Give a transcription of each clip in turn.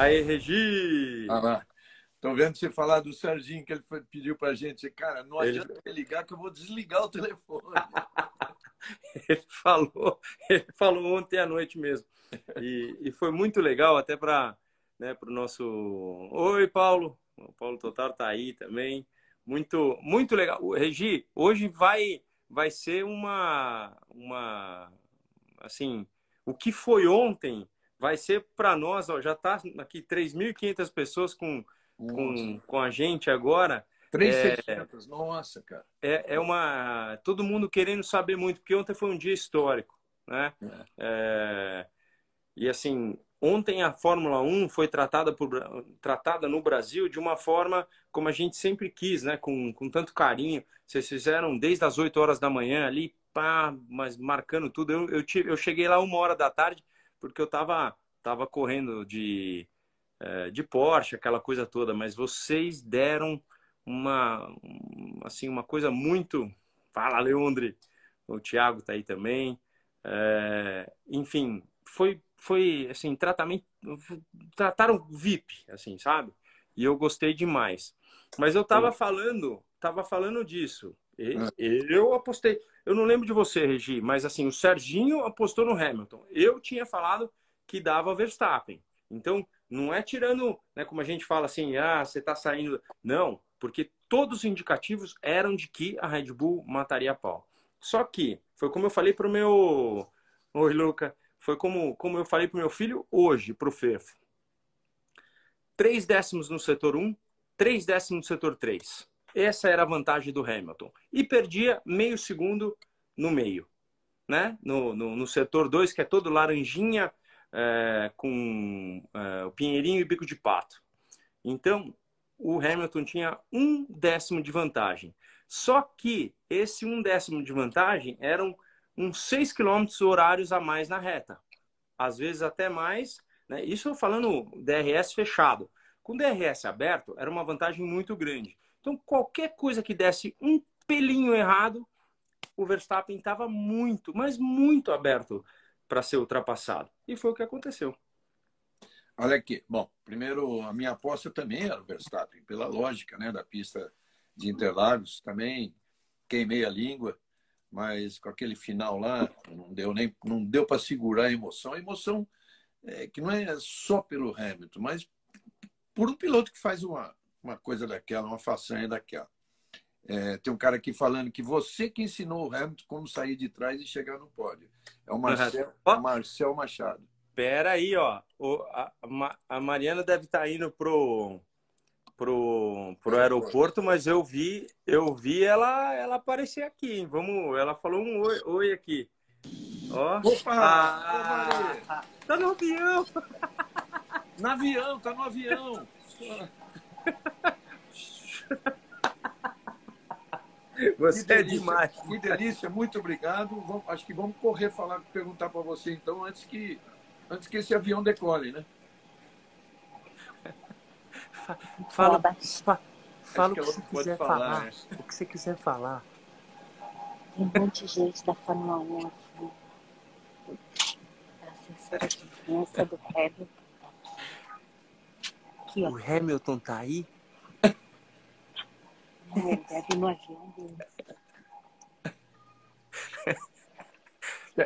Aí, Regi! Ah lá. Tô vendo você falar do Serginho, que ele foi, pediu pra gente. Cara, não Ele- adianta ligar que eu vou desligar o telefone. Ele falou, ele falou ontem à noite mesmo. E, e foi muito legal até para né, o nosso. Oi, Paulo. O Paulo Total tá aí também. Muito, muito legal. Regi, hoje vai, vai ser uma, uma. Assim, o que foi ontem vai ser para nós. Ó, já tá aqui 3.500 pessoas com, com, com a gente agora. 3,600. Nossa, cara. é, é uma todo mundo querendo saber muito porque ontem foi um dia histórico né É, e assim ontem a Fórmula 1 foi tratada por tratada no Brasil de uma forma como a gente sempre quis né com, com tanto carinho vocês fizeram desde as 8 horas da manhã ali pá, mas marcando tudo eu, eu, tive, eu cheguei lá uma hora da tarde porque eu tava tava correndo de eh, de Porsche aquela coisa toda mas vocês deram uma um, assim uma coisa muito fala Leandre o Thiago tá aí também É, enfim foi foi assim tratamento trataram VIP assim sabe? E eu gostei demais. Mas eu tava falando tava falando disso eu apostei eu não lembro de você Regi mas assim o Serginho apostou no Hamilton eu tinha falado que dava Verstappen então não é tirando né como a gente fala assim ah você tá saindo não porque todos os indicativos eram de que a Red Bull mataria a pau. Só que foi como eu falei pro meu, oi Luca, foi como como eu falei pro meu filho hoje, pro Fefo. Três décimos no setor 1, três décimos no setor 3. Essa era a vantagem do Hamilton. E perdia meio segundo no meio, né? No, no, no setor 2, que é todo laranjinha, é, com é, o pinheirinho e bico de pato. Então, o Hamilton tinha um décimo de vantagem. Só que esse um décimo de vantagem eram uns 6 quilômetros horários a mais na reta. Às vezes até mais. Né? Isso falando DRS fechado. Com DRS aberto, era uma vantagem muito grande. Então, qualquer coisa que desse um pelinho errado, o Verstappen estava muito, mas muito aberto para ser ultrapassado. E foi o que aconteceu. Olha aqui. Bom, primeiro, a minha aposta também era o Verstappen, pela lógica né, da pista de Interlagos. Também queimei a língua, mas com aquele final lá, não deu nem não deu para segurar a emoção. A emoção é, que não é só pelo Hamilton, mas por um piloto que faz uma, uma coisa daquela, uma façanha daquela. É, tem um cara aqui falando que você que ensinou o Hamilton como sair de trás e chegar no pódio. É o Marcel, Ó. Marcel Machado. Pera aí, ó. O- a, a Ma- a Mariana deve estar indo pro, pro, pro aeroporto, mas eu vi, eu vi ela, ela aparecer aqui. hein? Vamos, ela falou um oi, oi aqui. Ó. Opa! Ah, tá no avião. No avião, tá no avião. Você é demais. Que delícia, muito obrigado. Vamos- acho que vamos correr falar, perguntar para você então antes que antes que esse avião decole, né? Fala, fa- fala o que que você quiser falar, falar. né? O que você quiser falar. Tem um monte de gente da Fórmula 1 aqui. A assessora de imprensa do Hamilton. Aqui, ó. O Hamilton tá aí? Ele deve ir no avião dele.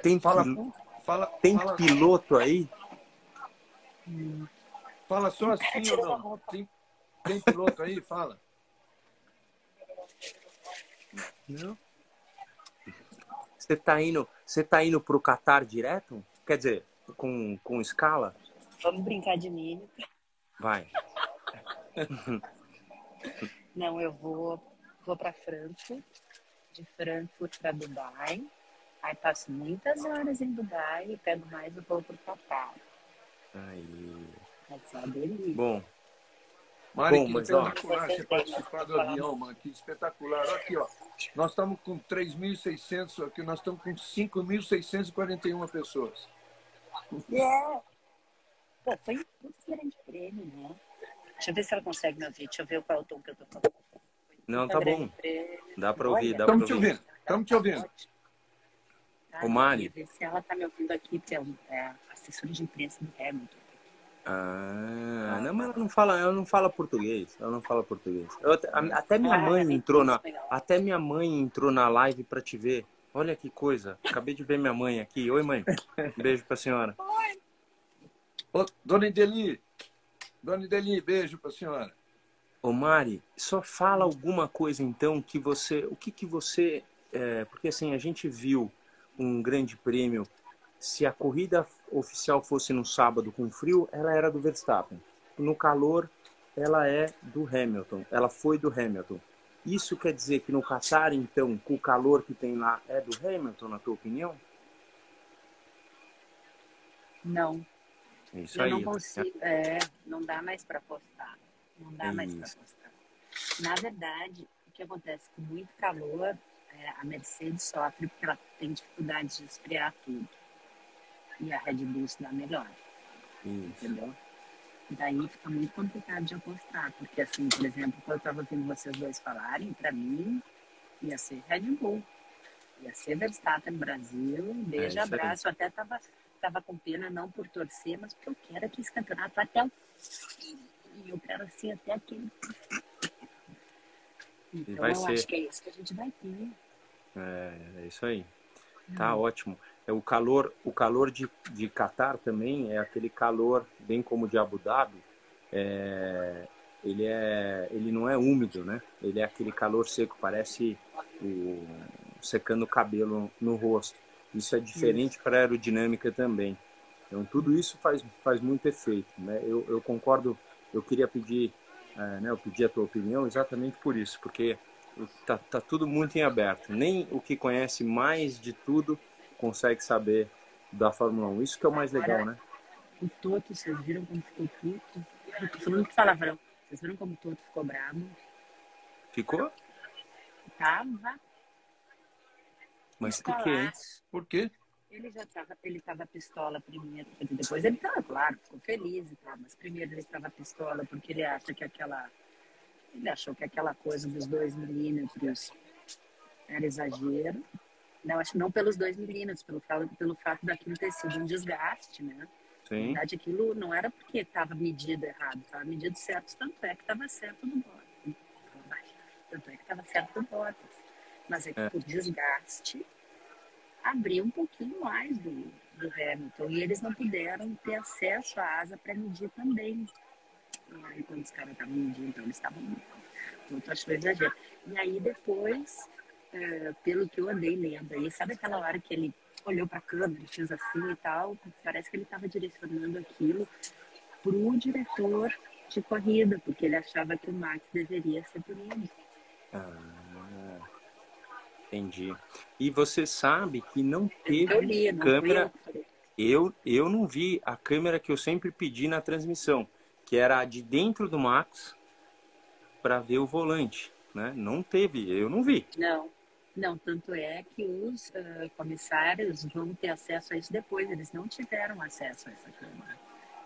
Tem, Fala, pil- fala, tem fala, piloto aí? fala só assim ou não? Tem, tem piloto aí? Fala. Não. Você tá indo, você tá indo pro Catar direto? Quer dizer, com, com escala? Vamos brincar de milho. Vai. Não, eu vou, vou para Frankfurt, de Frankfurt para Dubai. Aí passo muitas horas em Dubai e pego mais o voo para o Catar. Aí. Vai ser uma delícia. Bom, Mari, Bom, que espetacular você participar do avião, mano. Que espetacular. Olha Aqui, ó. Nós estamos com 3.600, aqui nós estamos com 5.641 pessoas. É. Pô, foi um grande prêmio, né? Deixa eu ver se ela consegue me ouvir. Deixa eu ver qual é o tom que eu tô falando. não, tá bom. prêmio. Dá pra ouvir, dá pra Estamos te ouvir. ouvindo. Estamos te ouvindo. Tá, Ô, Mari. Ver se ela tá me ouvindo aqui, porque é a assessora de imprensa do Hamilton. Ah, não, mas ela não fala, ela não fala português. Ela não fala português. Eu, até minha mãe entrou na, até minha mãe entrou na live para te ver. Olha que coisa. Acabei de ver minha mãe aqui. Oi, mãe. Um beijo para a senhora. Ô, dona Ideli. Dona Ideli, beijo para a senhora. Ô, Mari, só fala alguma coisa então que você, o que que você, é, porque assim a gente viu um grande prêmio se a corrida oficial fosse no sábado com frio, ela era do Verstappen. No calor, ela é do Hamilton. Ela foi do Hamilton. Isso quer dizer que no Qatar, então, com o calor que tem lá, é do Hamilton, na tua opinião? Não. Isso Eu aí. não consigo, é, não dá mais para postar. Não dá mais para Isso. postar. Na verdade, o que acontece com muito calor, é, a Mercedes sofre porque ela tem dificuldade de esfriar tudo. E a Red Bull se dá melhor, Isso. entendeu? Daí fica muito complicado de apostar, porque assim, por exemplo, quando eu estava ouvindo vocês dois falarem, para mim ia ser Red Bull. Ia ser Verstappen Brasil, beijo, É, isso aí. abraço. Até tava, tava com pena, não por torcer, mas porque eu quero que esse campeonato até o fim. E eu quero assim até aquele. Então vai eu ser. acho que é isso que a gente vai ter. É, é isso aí. Tá ótimo. É o calor, o calor de, de Catar também é aquele calor, bem como de Abu Dhabi, é, ele, é, ele não é úmido, né? Ele é aquele calor seco, parece o, secando o cabelo no rosto. Isso é diferente para a aerodinâmica também. Então, tudo isso faz, faz muito efeito. Né? Eu, eu concordo, eu queria pedir, é, né, eu pedi a tua opinião exatamente por isso, porque tá, tá tudo muito em aberto. Nem o que conhece mais de tudo consegue saber da Fórmula 1. Isso que é o mais legal, né? O Toto, vocês viram como ficou puto? Falando que palavrão. Vocês viram como o Toto ficou bravo? Ficou? Tava Mas por hein? pistolaço. Por quê? Ele já tava, ele tava pistola primeiro, depois ele tava, claro, ficou feliz e tal, mas primeiro ele tava pistola porque ele acha que aquela, ele achou que aquela coisa dos dois milímetros era exagero. Não, acho que não pelos dois milímetros, pelo, pelo fato daquilo ter sido um desgaste, né? Na Sim. verdade, aquilo não era porque estava medido errado, estava medido certo, tanto é que estava certo no Bottas. Tanto é que estava certo no Bottas. Mas é que É. por desgaste abriu um pouquinho mais do, do Hamilton e eles não puderam ter acesso à asa para medir também. Aí, quando os caras estavam medindo, então eles estavam. Muito achou exagero. E aí depois, é, pelo que eu andei lendo aí, sabe aquela hora que ele olhou para a câmera e fez assim e tal? Parece que ele estava direcionando aquilo para o diretor de corrida, porque ele achava que o Max deveria ser punido. Ah, entendi. E você sabe que não teve li, não câmera. eu. Eu, eu não vi a câmera que eu sempre pedi na transmissão, que era a de dentro do Max para ver o volante, né? Não teve, eu não vi. Não, não, tanto é que os ah, comissários vão ter acesso a isso depois, eles não tiveram acesso a essa câmera.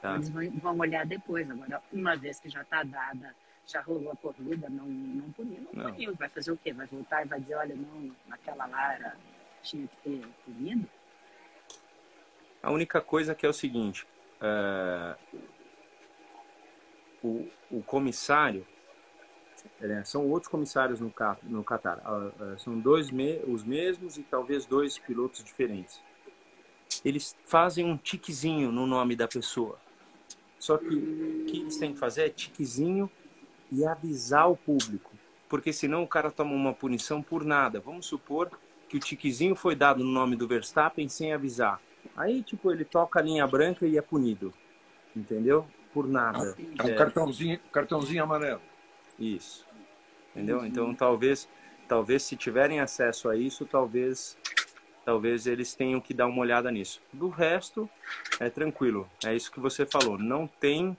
Tá. Eles vão, vão olhar depois. Agora, uma vez que já está dada, já rolou a corrida, não, não puniu, não, Não. puniu. Vai fazer o quê? Vai voltar e vai dizer, olha, não, naquela lá era, tinha que ter punido? A única coisa que é o seguinte, é, o, o comissário, é, são outros comissários no, no ah, são dois me- os mesmos e talvez dois pilotos diferentes. Eles fazem um tiquezinho no nome da pessoa. Só que o que eles têm que fazer é tiquezinho e avisar o público, porque senão o cara toma uma punição por nada. Vamos supor que o tiquezinho foi dado no nome do Verstappen sem avisar. Aí, tipo, ele toca a linha branca e é punido. Entendeu? Por nada. É um É, cartãozinho, cartãozinho amarelo. isso. Entendeu? Então, talvez, talvez se tiverem acesso a isso, talvez, talvez eles tenham que dar uma olhada nisso. Do resto, é tranquilo. É isso que você falou. Não tem,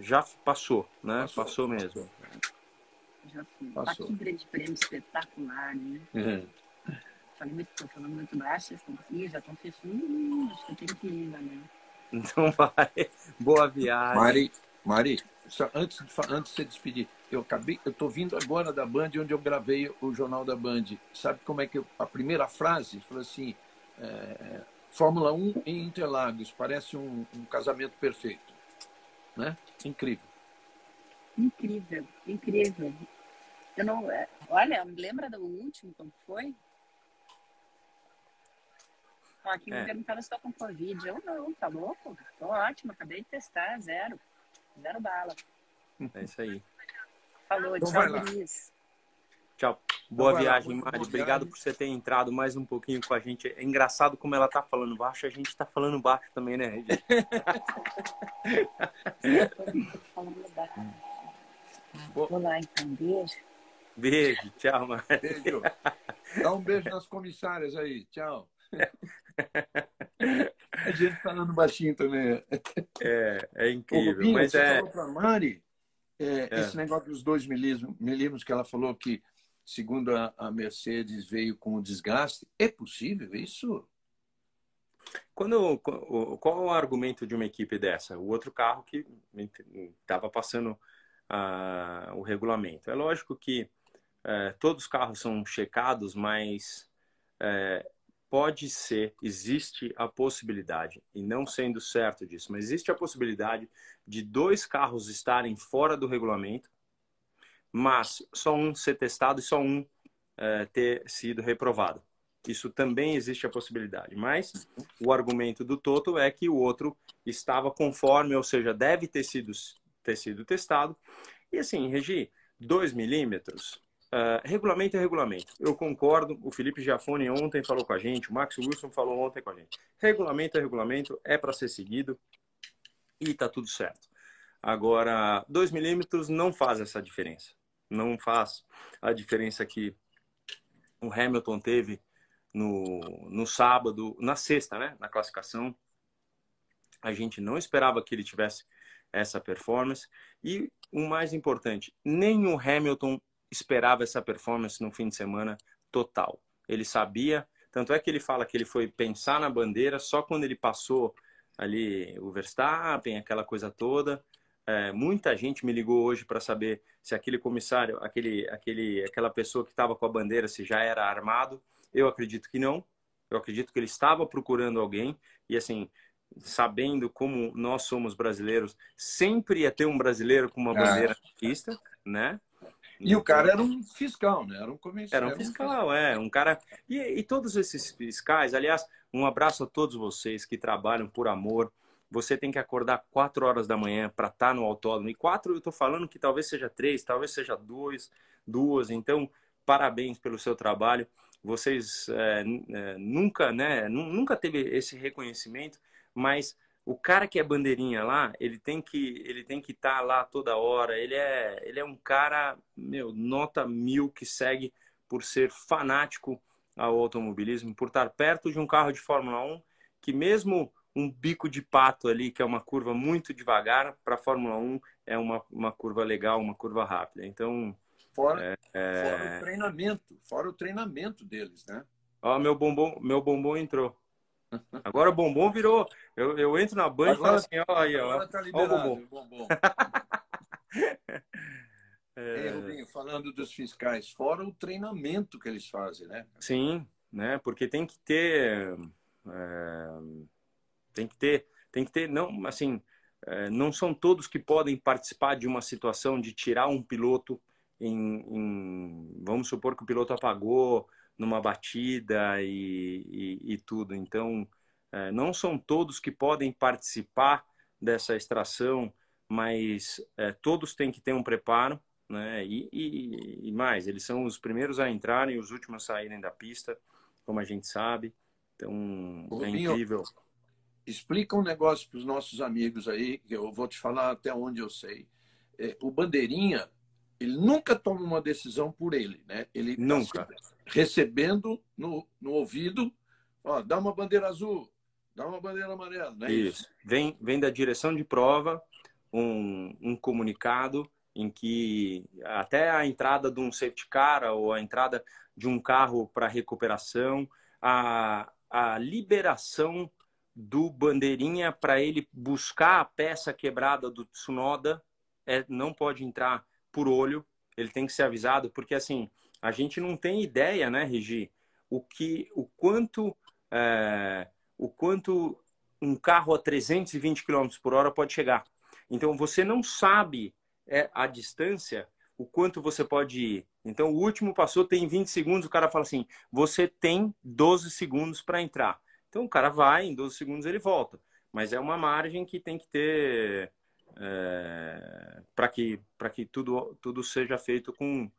já passou, né? Passou. Passou mesmo. Já fui. Passou. Ah, que grande prêmio espetacular, né? Falei muito, tô falando muito baixo, vocês estão aqui, já estão fechando. Acho que eu tenho que ir, né? Então vai. Boa viagem. Mari, Mari, só antes de, antes de você despedir, eu acabei, eu tô vindo agora da Band, onde eu gravei o jornal da Band. Sabe como é que eu, a primeira frase falou assim: é, Fórmula 1 em Interlagos parece um, um casamento perfeito. Né? Incrível. Incrível, incrível. Eu não, é, olha, lembra do último, como foi? Ó, aqui me é. perguntaram se estou com Covid. Eu não, tá louco? Tô ótimo, acabei de testar, zero. Zero bala. É isso aí. Falou, então tchau, Luiz. Tchau. Boa então viagem, Mari. Obrigado por você ter entrado mais um pouquinho com a gente. É engraçado como ela tá falando baixo, a gente tá falando baixo também, né, Regi? Vou lá então, beijo. Beijo, tchau, Mari. Beijo. Dá um beijo nas comissárias aí, tchau. A gente falando baixinho também. É, é incrível. Rubinho, mas você é... falou pra Mari é, é. esse negócio dos dois milímetros, milímetros que ela falou que, segundo a, a Mercedes, veio com desgaste. É possível isso? Quando, qual é o argumento de uma equipe dessa? O outro carro que estava passando uh, o regulamento. É lógico que uh, todos os carros são checados, mas uh, pode ser, existe a possibilidade, e não sendo certo disso, mas existe a possibilidade de dois carros estarem fora do regulamento, mas só um ser testado e só um é, ter sido reprovado. Isso também existe a possibilidade, mas o argumento do Toto é que o outro estava conforme, ou seja, deve ter sido, ter sido testado. E assim, Regi, 2 milímetros Uh, regulamento é regulamento. Eu concordo. O Felipe Giafone ontem falou com a gente, o Max Wilson falou ontem com a gente. Regulamento é regulamento, é para ser seguido e está tudo certo. Agora, 2 milímetros não faz essa diferença. Não faz a diferença que o Hamilton teve no, no sábado, na sexta, né? Na classificação. A gente não esperava que ele tivesse essa performance. E o mais importante, nem o Hamilton esperava essa performance no fim de semana total. Ele sabia, tanto é que ele fala que ele foi pensar na bandeira só quando ele passou ali o Verstappen, aquela coisa toda. É, muita gente me ligou hoje para saber se aquele comissário, aquele, aquele, aquela pessoa que estava com a bandeira, se já era armado. Eu acredito que não. Eu acredito que ele estava procurando alguém e assim, sabendo como nós somos brasileiros, sempre ia ter um brasileiro com uma ah. bandeira na pista, né? E o cara era um fiscal, né? Era um comissário. Era um fiscal, é. Um cara. E, e todos esses fiscais, aliás, um abraço a todos vocês que trabalham por amor. Você tem que acordar quatro horas da manhã para estar tá no autódromo. E quatro, eu estou falando que talvez seja três, talvez seja dois, duas. Então, parabéns pelo seu trabalho. Vocês é, é, nunca, né? Nunca teve esse reconhecimento, mas o cara que é bandeirinha lá, ele tem que ele tem que estar tá lá toda hora. Ele é ele é um cara, meu, nota mil que segue por ser fanático ao automobilismo, por estar perto de um carro de Fórmula 1 que mesmo um bico de pato ali, que é uma curva muito devagar, para a Fórmula 1 é uma, uma curva legal, uma curva rápida. Então, fora, é, fora o treinamento, fora o treinamento deles, né? Ó, meu bombom, meu bombom entrou. Agora o bombom virou. Eu, eu entro na banca e falo assim: ó, aí, ó. Tá ó o bombom. é... Rubinho, falando dos fiscais, fora o treinamento que eles fazem, né? Sim, né? Porque tem que ter. É... Tem que ter. Tem que ter. Não, assim. É, não são todos que podem participar de uma situação de tirar um piloto em, em vamos supor que o piloto apagou numa batida e, e, e tudo. Então, é, não são todos que podem participar dessa extração, mas é, todos têm que ter um preparo, né? E, e, e, mais, eles são os primeiros a entrarem, os últimos a saírem da pista, como a gente sabe. Então, é incrível. Explica um negócio para os nossos amigos aí, que eu vou te falar até onde eu sei. É, o Bandeirinha, ele nunca toma uma decisão por ele, né? Ele tá nunca recebendo no, no ouvido, ó, dá uma bandeira azul, dá uma bandeira amarela, não é isso? isso? Vem, vem da direção de prova um, um comunicado em que até a entrada de um safety car ou a entrada de um carro para recuperação, a, a liberação do bandeirinha para ele buscar a peça quebrada do Tsunoda é, não pode entrar por olho, ele tem que ser avisado, porque assim, a gente não tem ideia, né, Regi, o que, o quanto, é, o quanto um carro a 320 km por hora pode chegar. Então você não sabe é, a distância, o quanto você pode ir. Então o último passou, tem 20 segundos, o cara fala assim: você tem 12 segundos para entrar. Então o cara vai, em 12 segundos ele volta. Mas é uma margem que tem que ter é, para que, que tudo, tudo seja feito com,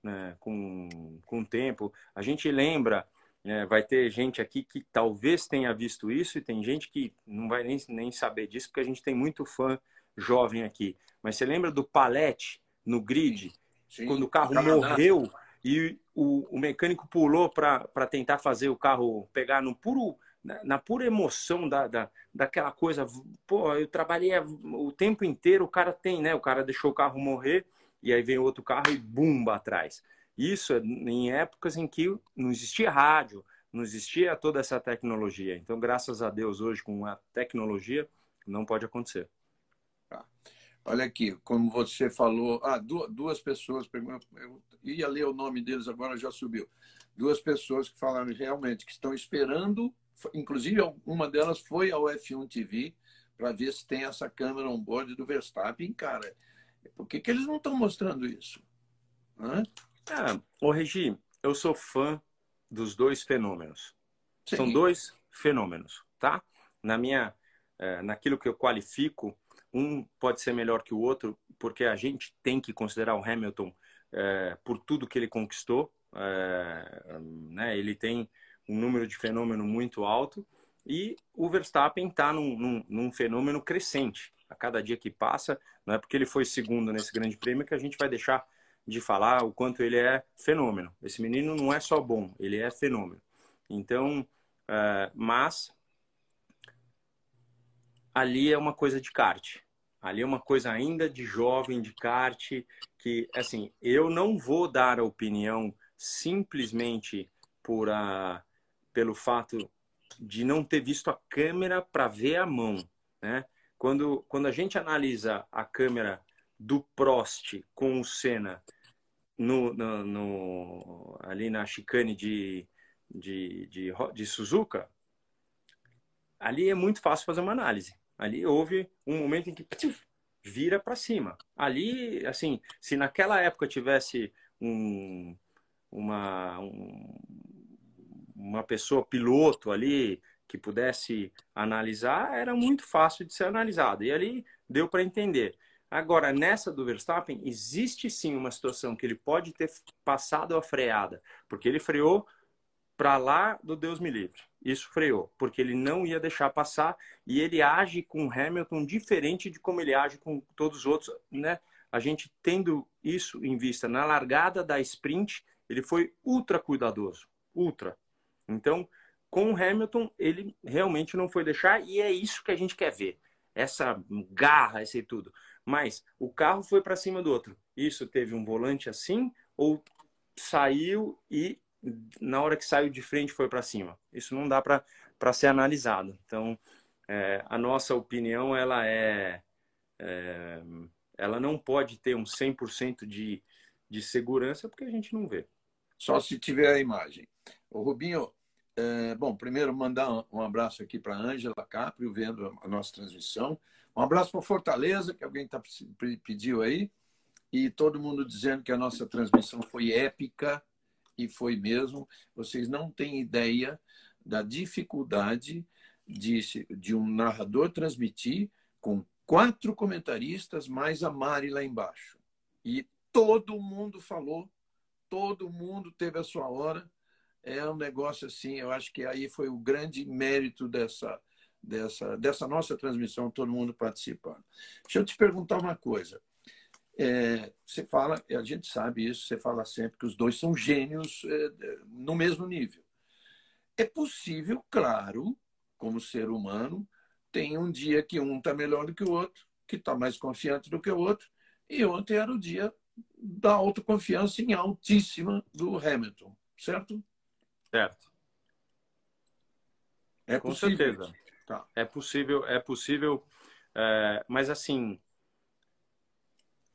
né, com, com tempo. A gente lembra é, vai ter gente aqui que talvez tenha visto isso e tem gente que não vai nem, nem saber disso, porque a gente tem muito fã jovem aqui. Mas você lembra do Palete no grid? Sim, quando o carro morreu e o, o mecânico pulou para tentar fazer o carro pegar no puro na, pura emoção da, da, daquela coisa, pô, eu trabalhei o tempo inteiro, o cara tem, né? O cara deixou o carro morrer e aí vem outro carro e bumba atrás. Isso é em épocas em que não existia rádio, não existia toda essa tecnologia. Então, graças a Deus, hoje, com a tecnologia, não pode acontecer. Tá. Olha aqui, como você falou, ah, duas pessoas, eu ia ler o nome deles, agora já subiu. Duas pessoas que falaram realmente que estão esperando, inclusive uma delas foi ao F1 TV para ver se tem essa câmera on-board do Verstappen. Cara, por que, que eles não estão mostrando isso? Hã? Ah, ô Regi, eu sou fã dos dois fenômenos. Sim. São dois fenômenos, tá? Na minha, é, naquilo que eu qualifico, um pode ser melhor que o outro, porque a gente tem que considerar o Hamilton é, por tudo que ele conquistou. É, né? Ele tem um número de fenômeno muito alto e o Verstappen está num, num, num, fenômeno crescente. A cada dia que passa, não é porque ele foi segundo nesse grande prêmio que a gente vai deixar de falar o quanto ele é fenômeno. Esse menino não é só bom, ele é fenômeno. Então, é, mas ali é uma coisa de kart. Ali é uma coisa ainda de jovem, de kart, que, assim, eu não vou dar a opinião simplesmente por a, pelo fato de não ter visto a câmera para ver a mão, né? Quando, quando a gente analisa a câmera do Prost com o Senna no, no, no, ali na chicane de, de, de, de Suzuka, ali é muito fácil fazer uma análise. Ali houve um momento em que vira para cima. Ali, assim, se naquela época tivesse um, uma, um, uma pessoa piloto ali que pudesse analisar, era muito fácil de ser analisado. E ali deu para entender. Agora, nessa do Verstappen, existe sim uma situação que ele pode ter passado a freada, porque ele freou para lá do Deus me livre. Isso freou, porque ele não ia deixar passar e ele age com Hamilton diferente de como ele age com todos os outros, né? A gente tendo isso em vista na largada da sprint, ele foi ultra cuidadoso, ultra. Então, com o Hamilton, ele realmente não foi deixar e é isso que a gente quer ver. Essa garra, esse tudo. Mas o carro foi para cima do outro. Isso teve um volante assim ou saiu e na hora que saiu de frente foi para cima? Isso não dá para ser analisado. Então, é, a nossa opinião ela é, é ela não pode ter um 100% de, de segurança porque a gente não vê. Só se tiver a imagem. O Rubinho, é, bom, primeiro mandar um abraço aqui para a Ângela Caprio, vendo a nossa transmissão. Um abraço para Fortaleza, que alguém tá, pediu aí. E todo mundo dizendo que a nossa transmissão foi épica, e foi mesmo. Vocês não têm ideia da dificuldade de, de um narrador transmitir com quatro comentaristas, mais a Mari lá embaixo. E todo mundo falou, todo mundo teve a sua hora. É um negócio assim, eu acho que aí foi o grande mérito dessa, dessa, dessa nossa transmissão, todo mundo participando. Deixa eu te perguntar uma coisa. É, você fala, a gente sabe isso, você fala sempre que os dois são gênios é, no mesmo nível. É possível, claro, como ser humano, tem um dia que um está melhor do que o outro, que está mais confiante do que o outro, e ontem era o dia da autoconfiança em altíssima do Hamilton, certo? Certo. É Com possível. certeza. Tá. É possível, é possível, é, mas assim,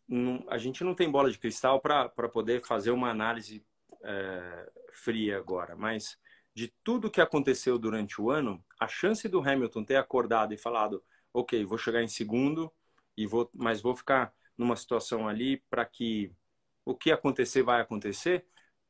não, a gente não tem bola de cristal para poder fazer uma análise é, fria agora, mas de tudo que aconteceu durante o ano, a chance do Hamilton ter acordado e falado, ok, vou chegar em segundo e vou, mas vou ficar numa situação ali para que o que acontecer vai acontecer.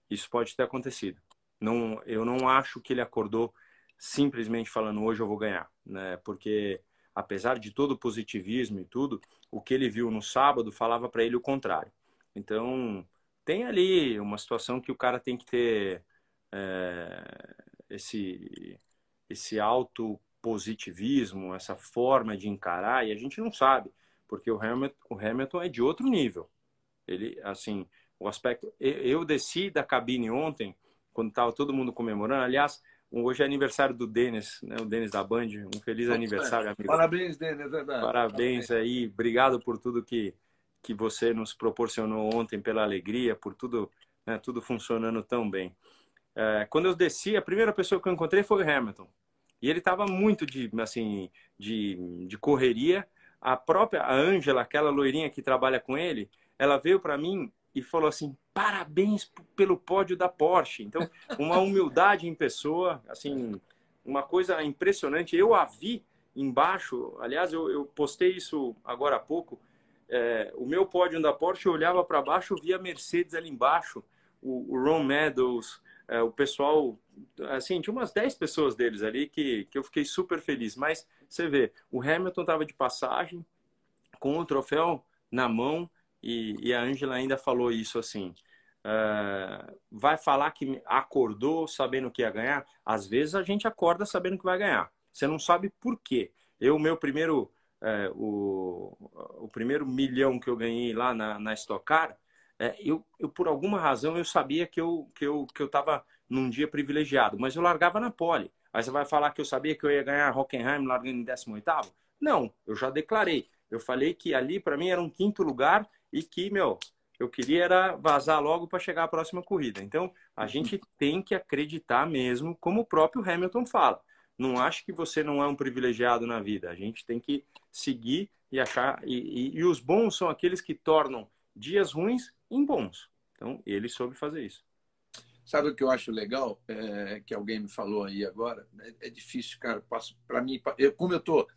Isso pode ter acontecido. Não, eu não acho que ele acordou simplesmente falando hoje eu vou ganhar, né? Porque apesar de todo o positivismo e tudo, o que ele viu no sábado falava para ele o contrário. Então tem ali uma situação que o cara tem que ter é, esse esse alto positivismo, essa forma de encarar e a gente não sabe, porque o Hamilton, o Hamilton é de outro nível. Ele assim, o aspecto eu desci da cabine ontem quando estava todo mundo comemorando. Aliás, Hoje é aniversário do Denis, né? o Denis da Band. Um feliz aniversário, amigo. Parabéns, Denis, é verdade. Parabéns, Parabéns aí. Obrigado por tudo que, que você nos proporcionou ontem, pela alegria, por tudo, né? tudo funcionando tão bem. É, quando eu desci, a primeira pessoa que eu encontrei foi o Hamilton. E ele estava muito de, assim, de, de correria. A própria Ângela, aquela loirinha que trabalha com ele, ela veio para mim e falou assim: parabéns pelo pódio da Porsche. Então, uma humildade em pessoa, assim, uma coisa impressionante. Eu a vi embaixo, aliás, eu, eu postei isso agora há pouco. É, o meu pódio da Porsche, eu olhava para baixo, eu via Mercedes ali embaixo, o, o Ron Meadows, é, o pessoal, assim, tinha umas 10 pessoas deles ali que, que eu fiquei super feliz. Mas você vê, o Hamilton estava de passagem, com o troféu na mão, e, e a Ângela ainda falou isso assim. Uh, vai falar que acordou sabendo que ia ganhar? Às vezes a gente acorda sabendo que vai ganhar. Você não sabe por quê. Eu, meu primeiro, uh, o, o primeiro milhão que eu ganhei lá na, na Stock Car, uh, eu, eu, por alguma razão, eu sabia que eu que eu que eu estava num dia privilegiado, mas eu largava na pole. Aí você vai falar que eu sabia que eu ia ganhar Hockenheim largando em 18 Não, eu já declarei. Eu falei que ali para mim era um quinto lugar e que, meu, eu queria era vazar logo para chegar à próxima corrida. Então, a gente tem que acreditar mesmo, como o próprio Hamilton fala. Não acho que você não é um privilegiado na vida. A gente tem que seguir e achar. E, e, e os bons são aqueles que tornam dias ruins em bons. Então, ele soube fazer isso. Sabe o que eu acho legal? É, que alguém me falou aí agora. É, é difícil, cara. Para mim, eu, como eu tô,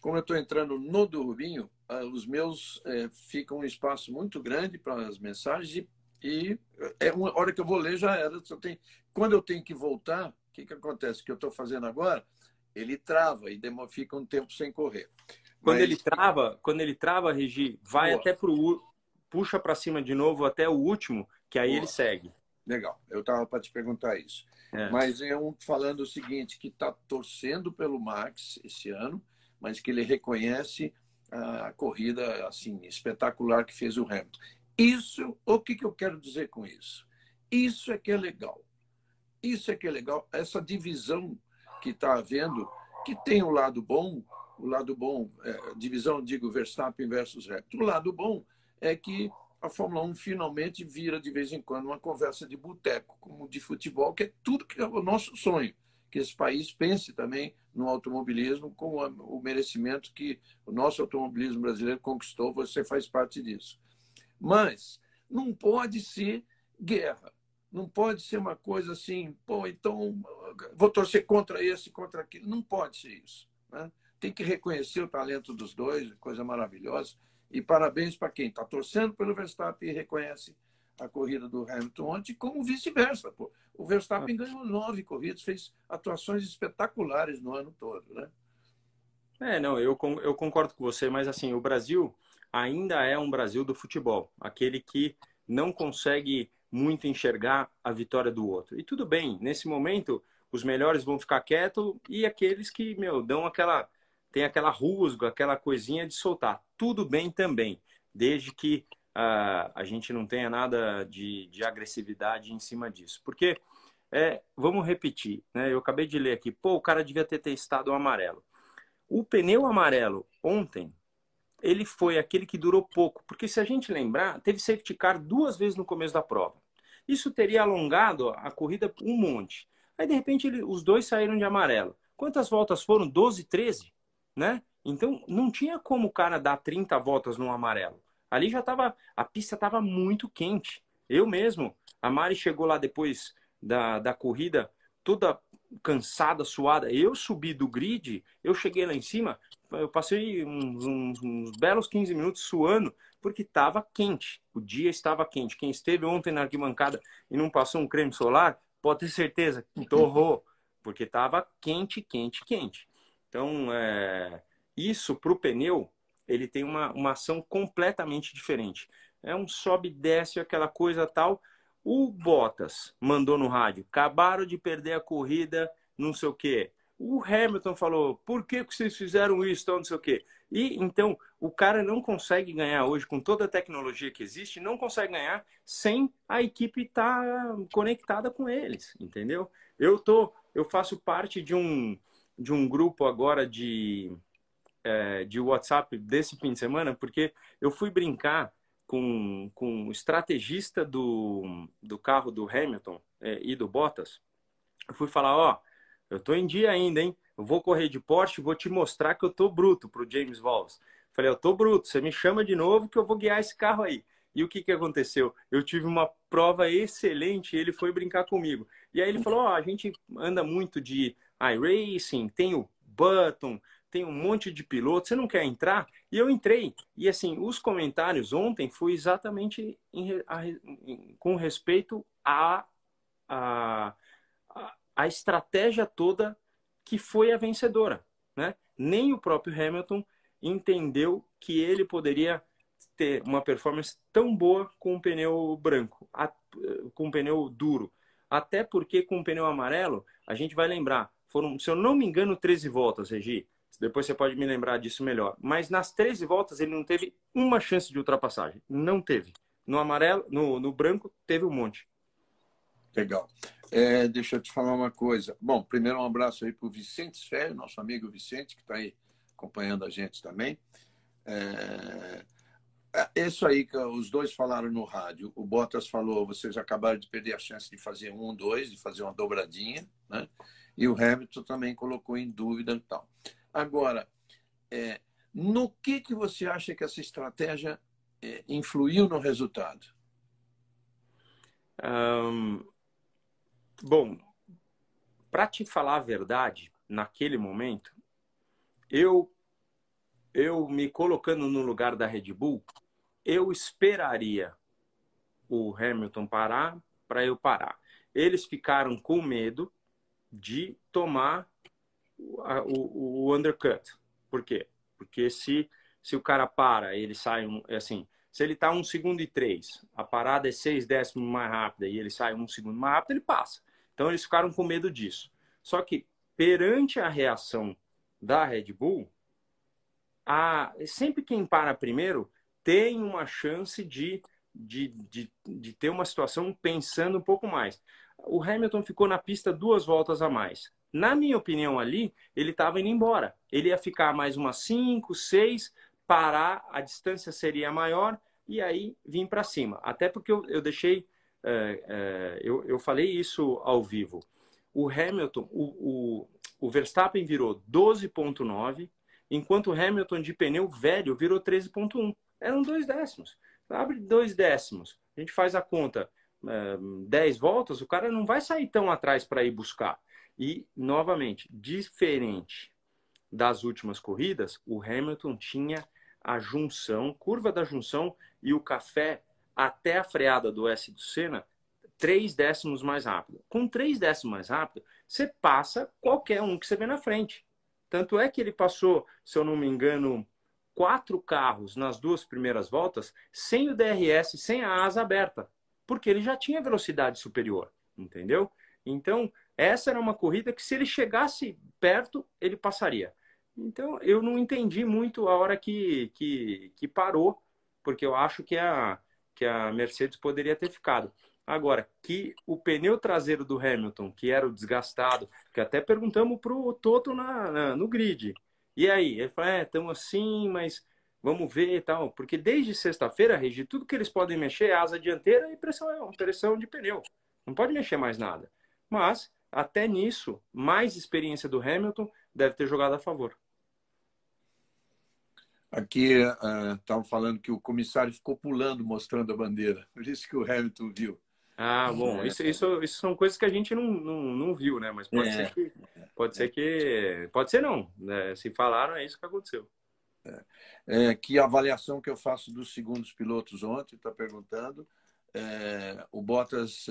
como eu estou entrando no do Rubinho, ah, os meus é, ficam um espaço muito grande para as mensagens e, e, é uma hora que eu vou ler já era. Eu tenho, quando eu tenho que voltar, o que, que acontece? O que eu estou fazendo agora, ele trava e demora, fica um tempo sem correr. Quando Mas... ele trava, quando ele trava, Regi, vai Boa. até pro puxa para cima de novo até o último, que aí Boa. ele segue. Legal. Eu estava para te perguntar isso. É. Mas é um falando o seguinte, que está torcendo pelo Max esse ano, mas que ele reconhece a corrida assim espetacular que fez o Hamilton. Isso, o que, que eu quero dizer com isso? Isso é que é legal. Isso é que é legal. Essa divisão que está havendo, que tem o um lado bom, o lado bom, é, divisão, digo, Verstappen versus Hamilton. O lado bom é que a Fórmula 1 finalmente vira de vez em quando uma conversa de boteco, como de futebol, que é tudo que é o nosso sonho que esse país pense também no automobilismo com o merecimento que o nosso automobilismo brasileiro conquistou. Você faz parte disso. Mas não pode ser guerra. Não pode ser uma coisa assim, pô, então vou torcer contra esse, contra aquele. Não pode ser isso. Né? Tem que reconhecer o talento dos dois, coisa maravilhosa. E parabéns para quem está torcendo pelo Verstappen e reconhece a corrida do Hamilton ontem, como vice-versa. O Verstappen ah. ganhou nove corridas, fez atuações espetaculares no ano todo, né? É, não, eu, eu concordo com você, mas assim, o Brasil ainda é um Brasil do futebol, aquele que não consegue muito enxergar a vitória do outro. E tudo bem, nesse momento, os melhores vão ficar quietos e aqueles que, meu, dão aquela, tem aquela rusga, aquela coisinha de soltar. Tudo bem também, desde que uh, a gente não tenha nada de, de agressividade em cima disso. Porque, é, vamos repetir, né? eu acabei de ler aqui, pô, o cara devia ter testado o amarelo. O pneu amarelo ontem, ele foi aquele que durou pouco, porque se a gente lembrar, teve safety car duas vezes no começo da prova. Isso teria alongado a corrida um monte. Aí, de repente, ele, os dois saíram de amarelo. Quantas voltas foram? 12, 13? Né? Então, não tinha como o cara dar 30 voltas no amarelo. Ali já estava, a pista estava muito quente. Eu mesmo, a Mari chegou lá depois da, da corrida, toda cansada, suada. Eu subi do grid, eu cheguei lá em cima, eu passei uns, uns, uns belos 15 minutos suando, porque estava quente. O dia estava quente. Quem esteve ontem na arquibancada e não passou um creme solar, pode ter certeza que torrou, porque estava quente, quente, quente. Então, é, isso para o pneu, ele tem uma, uma ação completamente diferente. É um sobe desce, aquela coisa tal. O Bottas mandou no rádio, acabaram de perder a corrida, não sei o quê. O Hamilton falou, por que, que vocês fizeram isso, não sei o quê. E então o cara não consegue ganhar hoje com toda a tecnologia que existe, não consegue ganhar sem a equipe estar tá conectada com eles, entendeu? Eu tô, eu faço parte de um de um grupo agora de é, de WhatsApp desse fim de semana, porque eu fui brincar com, com o estrategista do, do carro do Hamilton é, e do Bottas. Eu fui falar, ó, eu tô em dia ainda, hein? Eu vou correr de Porsche, vou te mostrar que eu tô bruto pro James Valls. Falei, eu tô bruto, você me chama de novo que eu vou guiar esse carro aí. E o que, que aconteceu? Eu tive uma prova excelente ele foi brincar comigo. E aí ele falou: Ó, oh, a gente anda muito de iRacing, tem o Button, tem um monte de pilotos, você não quer entrar? E eu entrei. E assim, os comentários ontem foi exatamente em, a, em, com respeito à a, a, a, estratégia toda que foi a vencedora. Né? Nem o próprio Hamilton entendeu que ele poderia ter uma performance tão boa com um pneu branco, com um pneu duro. Até porque com o pneu amarelo, a gente vai lembrar, foram, se eu não me engano, 13 voltas, Regi. Depois você pode me lembrar disso melhor. Mas nas 13 voltas ele não teve uma chance de ultrapassagem. Não teve. No amarelo, no, no branco, teve um monte. Legal. É, deixa eu te falar uma coisa. Bom, primeiro um abraço aí para o Vicente Sfé, nosso amigo Vicente, que está aí acompanhando a gente também. É, é... Isso aí que os dois falaram no rádio. O Bottas falou: vocês acabaram de perder a chance de fazer um, dois, de fazer uma dobradinha, né? E o Hamilton também colocou em dúvida e tal. Agora, é, no que, que você acha que essa estratégia é, influiu no resultado? Um, bom, para te falar a verdade, naquele momento, eu, eu me colocando no lugar da Red Bull, eu esperaria o Hamilton parar para eu parar. Eles ficaram com medo de tomar o, o, undercut. Por quê? Porque se, se o cara para, ele sai um, é assim, se ele está um segundo e três, a parada é seis décimos mais rápida e ele sai um segundo mais rápido, ele passa. Então eles ficaram com medo disso. Só que perante a reação da Red Bull, a, sempre quem para primeiro tem uma chance de, de, de, de ter uma situação pensando um pouco mais. O Hamilton ficou na pista duas voltas a mais. Na minha opinião, ali, ele estava indo embora. Ele ia ficar mais umas 5, 6, parar, a distância seria maior e aí vir para cima. Até porque eu, eu deixei, é, é, eu, eu falei isso ao vivo. O Hamilton, o, o, o Verstappen virou 12,9, enquanto o Hamilton de pneu velho virou 13,1. Eram dois décimos. Abre dois décimos. A gente faz a conta, é, 10 voltas, o cara não vai sair tão atrás para ir buscar. E, novamente, diferente das últimas corridas, o Hamilton tinha a junção, curva da junção e o café até a freada do S do Senna três décimos mais rápido. Com três décimos mais rápido, você passa qualquer um que você vê na frente. Tanto é que ele passou, se eu não me engano, quatro carros nas duas primeiras voltas sem o DRS, sem a asa aberta, porque ele já tinha velocidade superior, entendeu? Então, essa era uma corrida que, se ele chegasse perto, ele passaria. Então, eu não entendi muito a hora que, que, que parou, porque eu acho que a, que a Mercedes poderia ter ficado. Agora, que o pneu traseiro do Hamilton, que era o desgastado, que até perguntamos para o Toto na, na, no grid. E aí? Ele falou: é, estamos assim, mas vamos ver e tal. Porque desde sexta-feira, Regi, tudo que eles podem mexer é asa dianteira e pressão, pressão de pneu. Não pode mexer mais nada. Mas até nisso, mais experiência do Hamilton deve ter jogado a favor. Aqui estavam uh, falando que o comissário ficou pulando, mostrando a bandeira. Por isso que o Hamilton viu. Ah, bom, isso, isso, isso são coisas que a gente não, não, não viu, né? Mas pode é. ser que. Pode ser que. Pode ser não. Né? Se falaram, é isso que aconteceu. É. É, que avaliação que eu faço dos segundos pilotos ontem, está perguntando. É, o Bottas.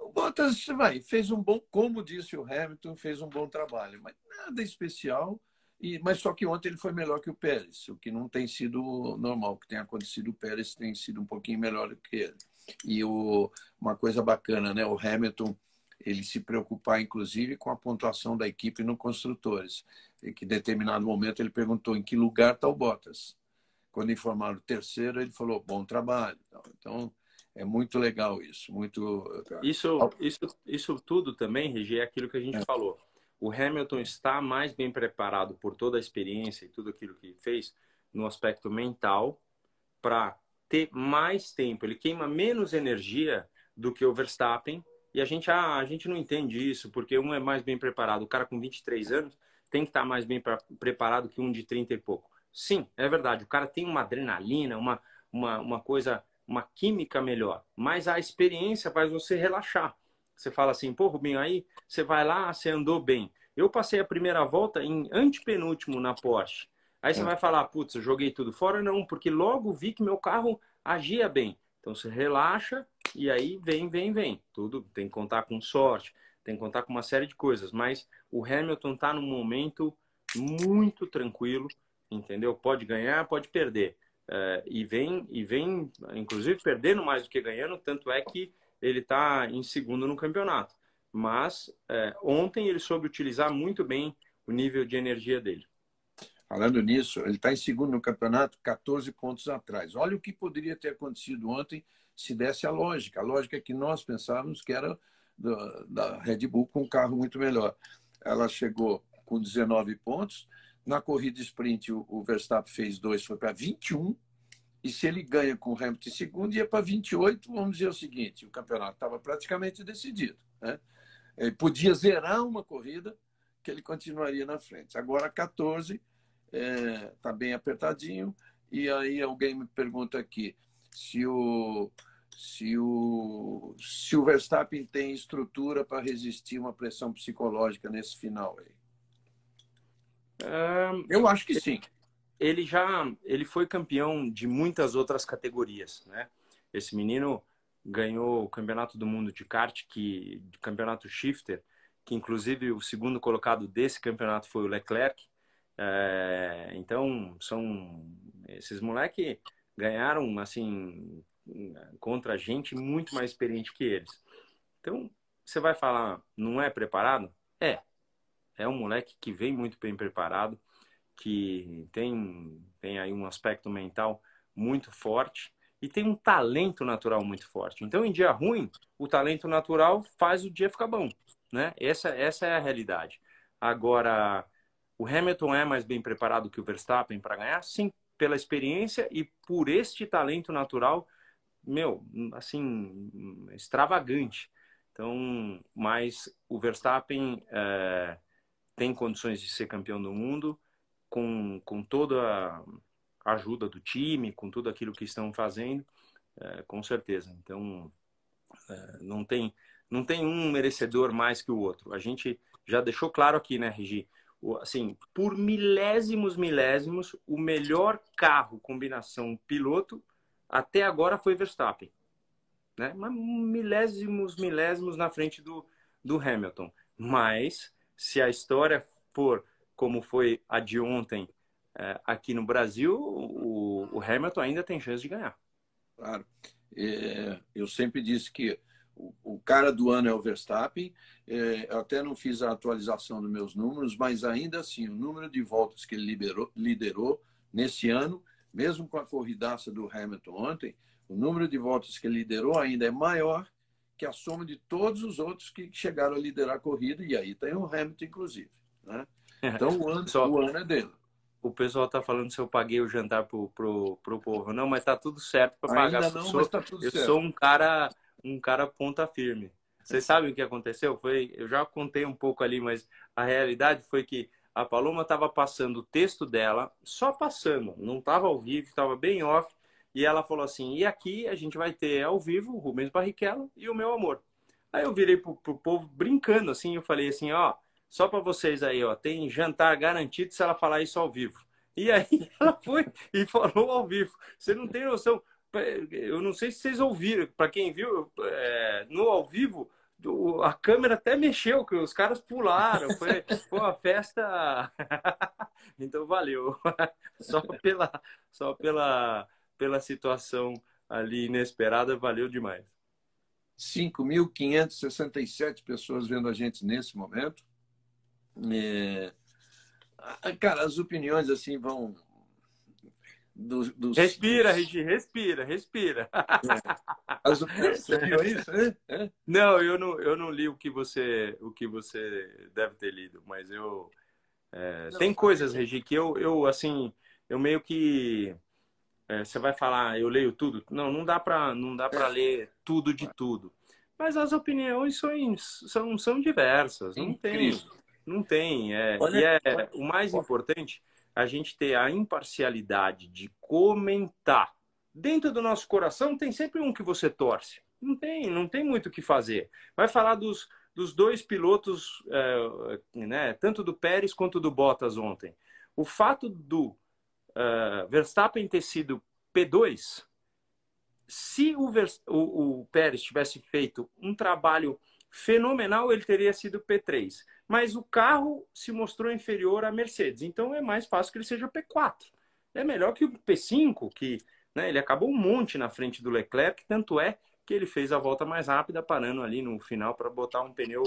O Bottas vai, fez um bom, como disse o Hamilton, fez um bom trabalho, mas nada especial. E, mas só que ontem ele foi melhor que o Pérez, o que não tem sido normal. O que tem acontecido, o Pérez tem sido um pouquinho melhor que ele. E o, uma coisa bacana, né? O Hamilton ele se preocupar, inclusive, com a pontuação da equipe no construtores. E que em determinado momento ele perguntou em que lugar está o Bottas. Quando informaram o terceiro, ele falou bom trabalho. Então é muito legal isso, muito. Isso, isso, isso tudo também, Regi, é aquilo que a gente é. falou. O Hamilton está mais bem preparado por toda a experiência e tudo aquilo que fez no aspecto mental para ter mais tempo. Ele queima menos energia do que o Verstappen. E a gente, ah, a gente não entende isso, porque um é mais bem preparado. O cara com 23 anos tem que estar mais bem pra, preparado que um de 30 e pouco. Sim, é verdade. O cara tem uma adrenalina, uma, uma, uma coisa, uma química melhor. Mas a experiência faz você relaxar. Você fala assim, pô, Rubinho, aí você vai lá, você andou bem. Eu passei a primeira volta em antepenúltimo na Porsche. Aí você é. vai falar, putz, eu joguei tudo fora? Não, porque logo vi que meu carro agia bem. Então você relaxa e aí vem, vem, vem. Tudo tem que contar com sorte, tem que contar com uma série de coisas. Mas o Hamilton está num momento muito tranquilo, entendeu? Pode ganhar, pode perder. É, e vem, e vem, inclusive, perdendo mais do que ganhando, tanto é que ele está em segundo no campeonato. Mas é, ontem ele soube utilizar muito bem o nível de energia dele. Falando nisso, ele está em segundo no campeonato, 14 pontos atrás. Olha o que poderia ter acontecido ontem se desse a lógica. A lógica que nós pensávamos que era da Red Bull com um carro muito melhor. Ela chegou com 19 pontos. Na corrida sprint, o, Verstappen fez dois, foi para 21. E se ele ganha com o Hamilton em segundo, ia para 28. Vamos dizer o seguinte: o campeonato estava praticamente decidido. Né? Ele podia zerar uma corrida, que ele continuaria na frente. Agora, 14 está é, tá bem apertadinho. E aí alguém me pergunta aqui se o, se o, se o Verstappen tem estrutura para resistir uma pressão psicológica nesse final aí. Eu acho que sim. Ele já ele foi campeão de muitas outras categorias, né? Esse menino ganhou o campeonato do mundo de kart, que de campeonato shifter, que inclusive o segundo colocado desse campeonato foi o Leclerc. É, então, são esses moleques ganharam assim contra gente muito mais experiente que eles. Então, você vai falar, não é preparado? É. É um moleque que vem muito bem preparado, que tem, tem aí um aspecto mental muito forte e tem um talento natural muito forte. Então, em dia ruim, o talento natural faz o dia ficar bom, né? Essa, essa é a realidade. Agora, o Hamilton é mais bem preparado que o Verstappen para ganhar? Sim, pela experiência e por este talento natural, meu, assim, extravagante. Então, mas o Verstappen é, tem condições de ser campeão do mundo com, com toda a ajuda do time, com tudo aquilo que estão fazendo, é, com certeza. Então, é, não tem não tem um merecedor mais que o outro. A gente já deixou claro aqui, né, Regi? assim, por milésimos, milésimos, o melhor carro combinação piloto até agora foi Verstappen. Né? Mas milésimos, milésimos na frente do, do Hamilton. Mas, se a história for como foi a de ontem é, aqui no Brasil, o, o, Hamilton ainda tem chance de ganhar. Claro. É, eu sempre disse que o, cara do ano é o Verstappen. É, eu até não fiz a atualização dos meus números, mas ainda assim, o número de voltas que ele liberou, liderou nesse ano, mesmo com a corridaça do Hamilton ontem, o número de voltas que ele liderou ainda é maior que a soma de todos os outros que chegaram a liderar a corrida, e aí tem o Hamilton, inclusive. Né? Então, o ano, Só... o ano é dele o pessoal tá falando se eu paguei o jantar pro, pro, pro povo. Não, mas tá tudo certo para pagar. Ainda não, sou, mas tá tudo eu certo. sou um cara um cara ponta firme. Vocês sabem o que aconteceu? Foi, eu já contei um pouco ali, mas a realidade foi que a Paloma estava passando o texto dela, só passando, não estava ao vivo, estava bem off, E ela falou assim: e aqui a gente vai ter ao vivo o Rubens Barrichello e o meu amor. Aí eu virei pro, pro povo brincando assim, eu falei assim: ó, só para vocês aí, ó, tem jantar garantido se ela falar isso ao vivo. E aí ela foi e falou ao vivo. Você não tem noção. Eu não sei se vocês ouviram, para quem viu, é, no ao vivo, a câmera até mexeu, que os caras pularam. Foi, foi uma festa. então valeu. Só pela, só pela, pela situação ali inesperada, valeu demais. 5.567 pessoas vendo a gente nesse momento. É... Cara, as opiniões assim vão. Dos... Respira, Regi, respira, respira. É. As opiniões, você viu isso? É? É? Não, eu não, eu não li o que você, o que você deve ter lido, mas eu. É, tem coisas, Regi, que eu, eu assim, eu meio que é, você vai falar, eu leio tudo. Não, não dá para não dá para ler tudo de tudo. Mas as opiniões são, são, são diversas. Não tem, não tem. É, e é o mais importante a gente ter a imparcialidade de comentar. Dentro do nosso coração tem sempre um que você torce. Não tem, não tem muito o que fazer. Vai falar dos, dos dois pilotos, é, né, tanto do Pérez quanto do Bottas ontem. O fato do uh, Verstappen ter sido P2, se o, o, o Pérez tivesse feito um trabalho fenomenal, ele teria sido P3. Mas o carro se mostrou inferior à Mercedes, então é mais fácil que ele seja P4. É melhor que o P5, que né, ele acabou um monte na frente do Leclerc, tanto é que ele fez a volta mais rápida, parando ali no final para botar um pneu,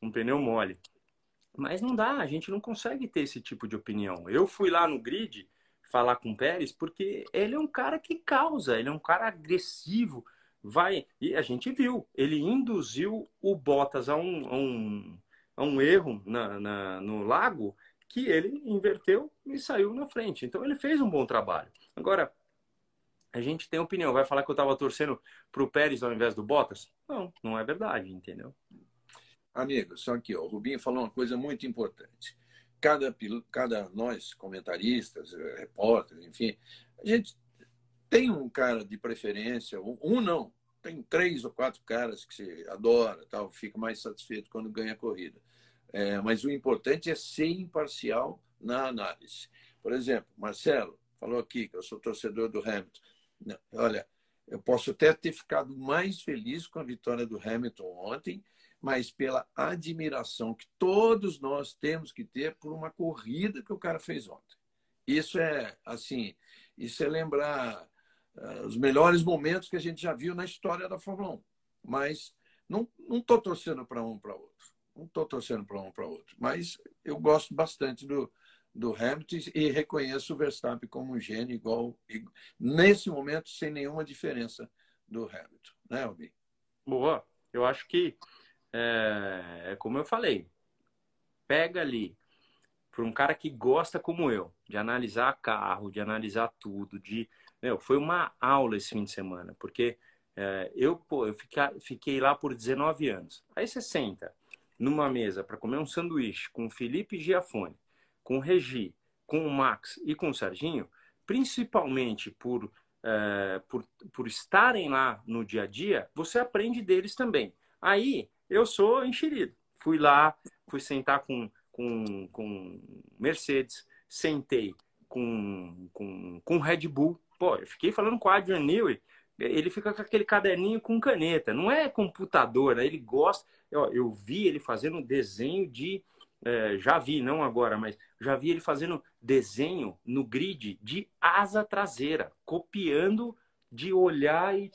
um pneu mole. Mas não dá, a gente não consegue ter esse tipo de opinião. Eu fui lá no grid falar com o Pérez, porque ele é um cara que causa, ele é um cara agressivo, vai. E a gente viu, ele induziu o Bottas a um, a um, a um erro na, na, no lago que ele inverteu e saiu na frente. Então ele fez um bom trabalho. Agora, a gente tem opinião. Vai falar que eu estava torcendo para o Pérez ao invés do Bottas? Não, não é verdade, entendeu? Amigo, só que o Rubinho falou uma coisa muito importante cada, cada nós, comentaristas, eh, repórteres, enfim, a gente tem um cara de preferência, um não, tem três ou quatro caras que você adora, tal, fica mais satisfeito quando ganha a corrida. É, mas o importante é ser imparcial na análise. Por exemplo, Marcelo falou aqui que eu sou torcedor do Hamilton. Olha, eu posso até ter ficado mais feliz com a vitória do Hamilton ontem, mas pela admiração que todos nós temos que ter por uma corrida que o cara fez ontem. Isso é assim, isso é lembrar uh, os melhores momentos que a gente já viu na história da Fórmula 1. Mas não estou torcendo para um para outro. Não estou torcendo para um para outro. Mas eu gosto bastante do, do Hamilton e reconheço o Verstappen como um gênio igual, igual nesse momento sem nenhuma diferença do Hamilton, né, Albi? Boa. Eu acho que é, é como eu falei, pega ali para um cara que gosta como eu, de analisar carro, de analisar tudo, de meu, foi uma aula esse fim de semana, porque é, eu, pô, eu fiquei, fiquei lá por 19 anos. Aí você senta numa mesa para comer um sanduíche com o Felipe Giafone, com o Regi, com o Max e com o Serginho, principalmente por, é, por, por estarem lá no dia a dia, você aprende deles também. Aí eu sou enxerido. Fui lá, fui sentar com, com, com Mercedes, sentei com, com, com Red Bull. Pô, eu fiquei falando com o Adrian Newey, ele fica com aquele caderninho com caneta, não é computador, né? ele gosta. Eu, eu vi ele fazendo desenho de. É, já vi, não agora, mas já vi ele fazendo desenho no grid de asa traseira, copiando de olhar e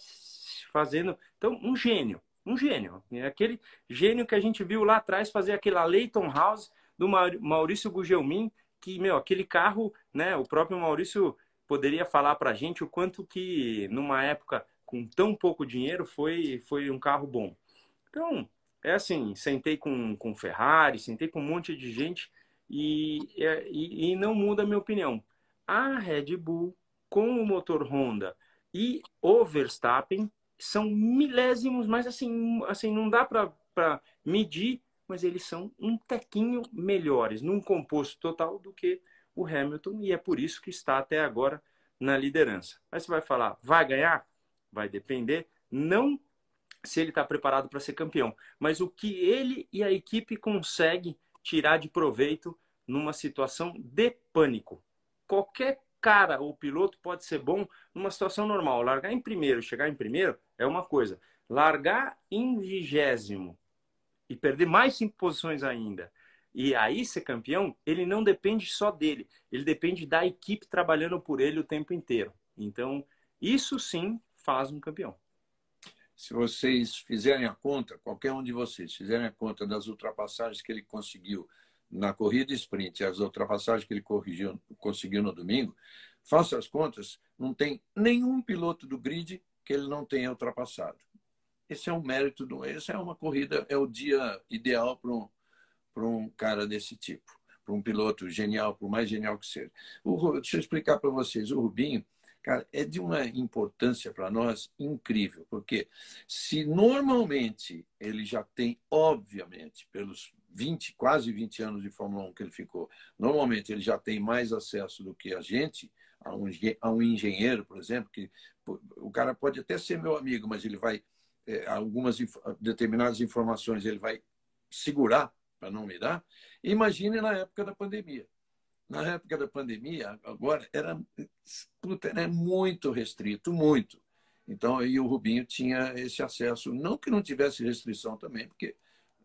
fazendo. Então, um gênio. Um gênio. É aquele gênio que a gente viu lá atrás fazer aquela Leighton House do Maurício Gugelmin, que, meu, aquele carro, né, o próprio Maurício poderia falar para a gente o quanto que, numa época com tão pouco dinheiro, foi, foi um carro bom. Então, é assim, sentei com, com Ferrari, sentei com um monte de gente e, é, e, e não muda a minha opinião. A Red Bull, com o motor Honda e o Verstappen, são milésimos, mas assim, assim não dá para medir, mas eles são um tequinho melhores num composto total do que o Hamilton, e é por isso que está até agora na liderança. Aí você vai falar, vai ganhar? Vai depender, não se ele está preparado para ser campeão, mas o que ele e a equipe conseguem tirar de proveito numa situação de pânico. Qualquer cara ou piloto pode ser bom numa situação normal. Largar em primeiro, chegar em primeiro é uma coisa. Largar em vigésimo e perder mais cinco posições ainda e aí ser campeão, ele não depende só dele, ele depende da equipe trabalhando por ele o tempo inteiro. Então, isso sim faz um campeão. Se vocês fizerem a conta, qualquer um de vocês fizerem a conta das ultrapassagens que ele conseguiu na corrida sprint as ultrapassagens que ele corrigiu, conseguiu no domingo, faça as contas, não tem nenhum piloto do grid que ele não tenha ultrapassado. Esse é um mérito, do, essa é uma corrida, é o dia ideal para um, um cara desse tipo, para um piloto genial, por mais genial que seja. O, deixa eu explicar para vocês. O Rubinho, cara, é de uma importância para nós incrível, porque se normalmente ele já tem, obviamente, pelos 20, quase 20 anos de Fórmula 1 que ele ficou, normalmente ele já tem mais acesso do que a gente, a um, a um engenheiro, por exemplo, que o cara pode até ser meu amigo, mas ele vai, é, algumas determinadas informações ele vai segurar para não me dar. Imagine na época da pandemia. Na época da pandemia, agora, era, puta, era muito restrito, muito. Então, aí o Rubinho tinha esse acesso. Não que não tivesse restrição também, porque,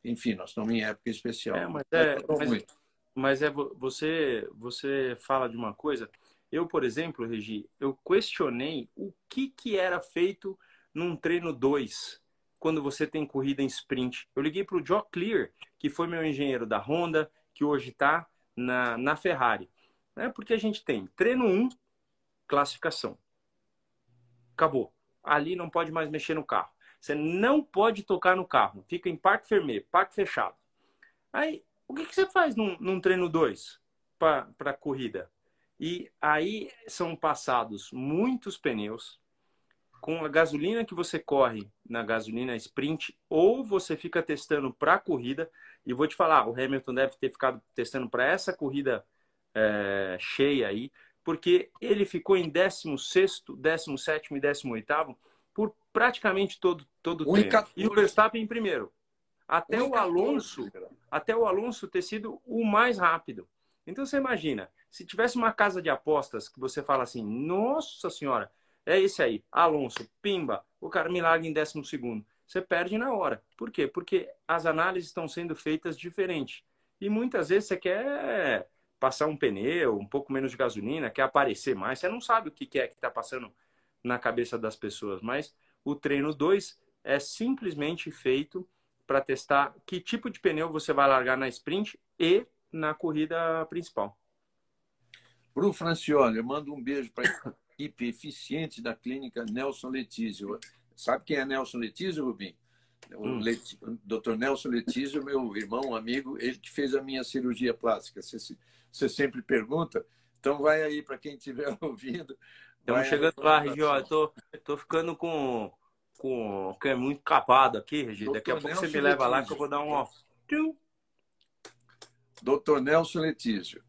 enfim, nós estamos em época especial. É, mas, é, mas, mas é você, você fala de uma coisa. Eu, por exemplo, Regi, eu questionei o que, que era feito num treino 2 quando você tem corrida em sprint. Eu liguei para o Joe Clear, que foi meu engenheiro da Honda, que hoje está na, na Ferrari. Né? Porque a gente tem treino 1, classificação. Acabou. Ali não pode mais mexer no carro. Você não pode tocar no carro. Fica em parque fermê, parque fechado. Aí, o que, que você faz num, num treino 2 para corrida? E aí são passados muitos pneus, com a gasolina que você corre na gasolina sprint, ou você fica testando para a corrida, e vou te falar, o Hamilton deve ter ficado testando para essa corrida é, cheia aí, porque ele ficou em 16, 17 e 18 por praticamente todo, todo o tempo. E o Verstappen em primeiro. Até o Alonso, até o Alonso ter sido o mais rápido. Então você imagina, se tivesse uma casa de apostas que você fala assim, nossa senhora, é esse aí, Alonso, pimba, o cara me larga em décimo segundo. Você perde na hora. Por quê? Porque as análises estão sendo feitas diferente. E muitas vezes você quer passar um pneu, um pouco menos de gasolina, quer aparecer mais. Você não sabe o que é que está passando na cabeça das pessoas. Mas o treino 2 é simplesmente feito para testar que tipo de pneu você vai largar na sprint e na corrida principal. Pro Francione, eu mando um beijo para hipereficiente da clínica Nelson Letísio. Sabe quem é Nelson Letísio, Rubim? O, hum. Let... Dr. Nelson Letísio, meu irmão, amigo, ele que fez a minha cirurgia plástica. Você, você sempre pergunta, então vai aí para quem estiver ouvindo. Estamos chegando lá, Regi. Tô, tô ficando com, com. que é muito capado aqui, Regi. Daqui a pouco Nelson você me leva lá que eu vou dar um. Ó... Dr. Nelson Letísio.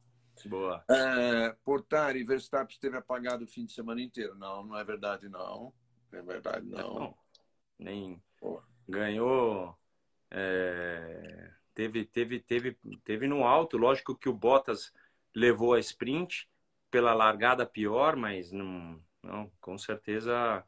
Boa. É, Portari, Verstappen esteve apagado o fim de semana inteiro. Não, não é verdade, não. Não é verdade, não. não. Nem Boa. ganhou. É, teve, teve, teve, teve no alto. Lógico que o Bottas levou a sprint pela largada pior, mas não, não, com certeza,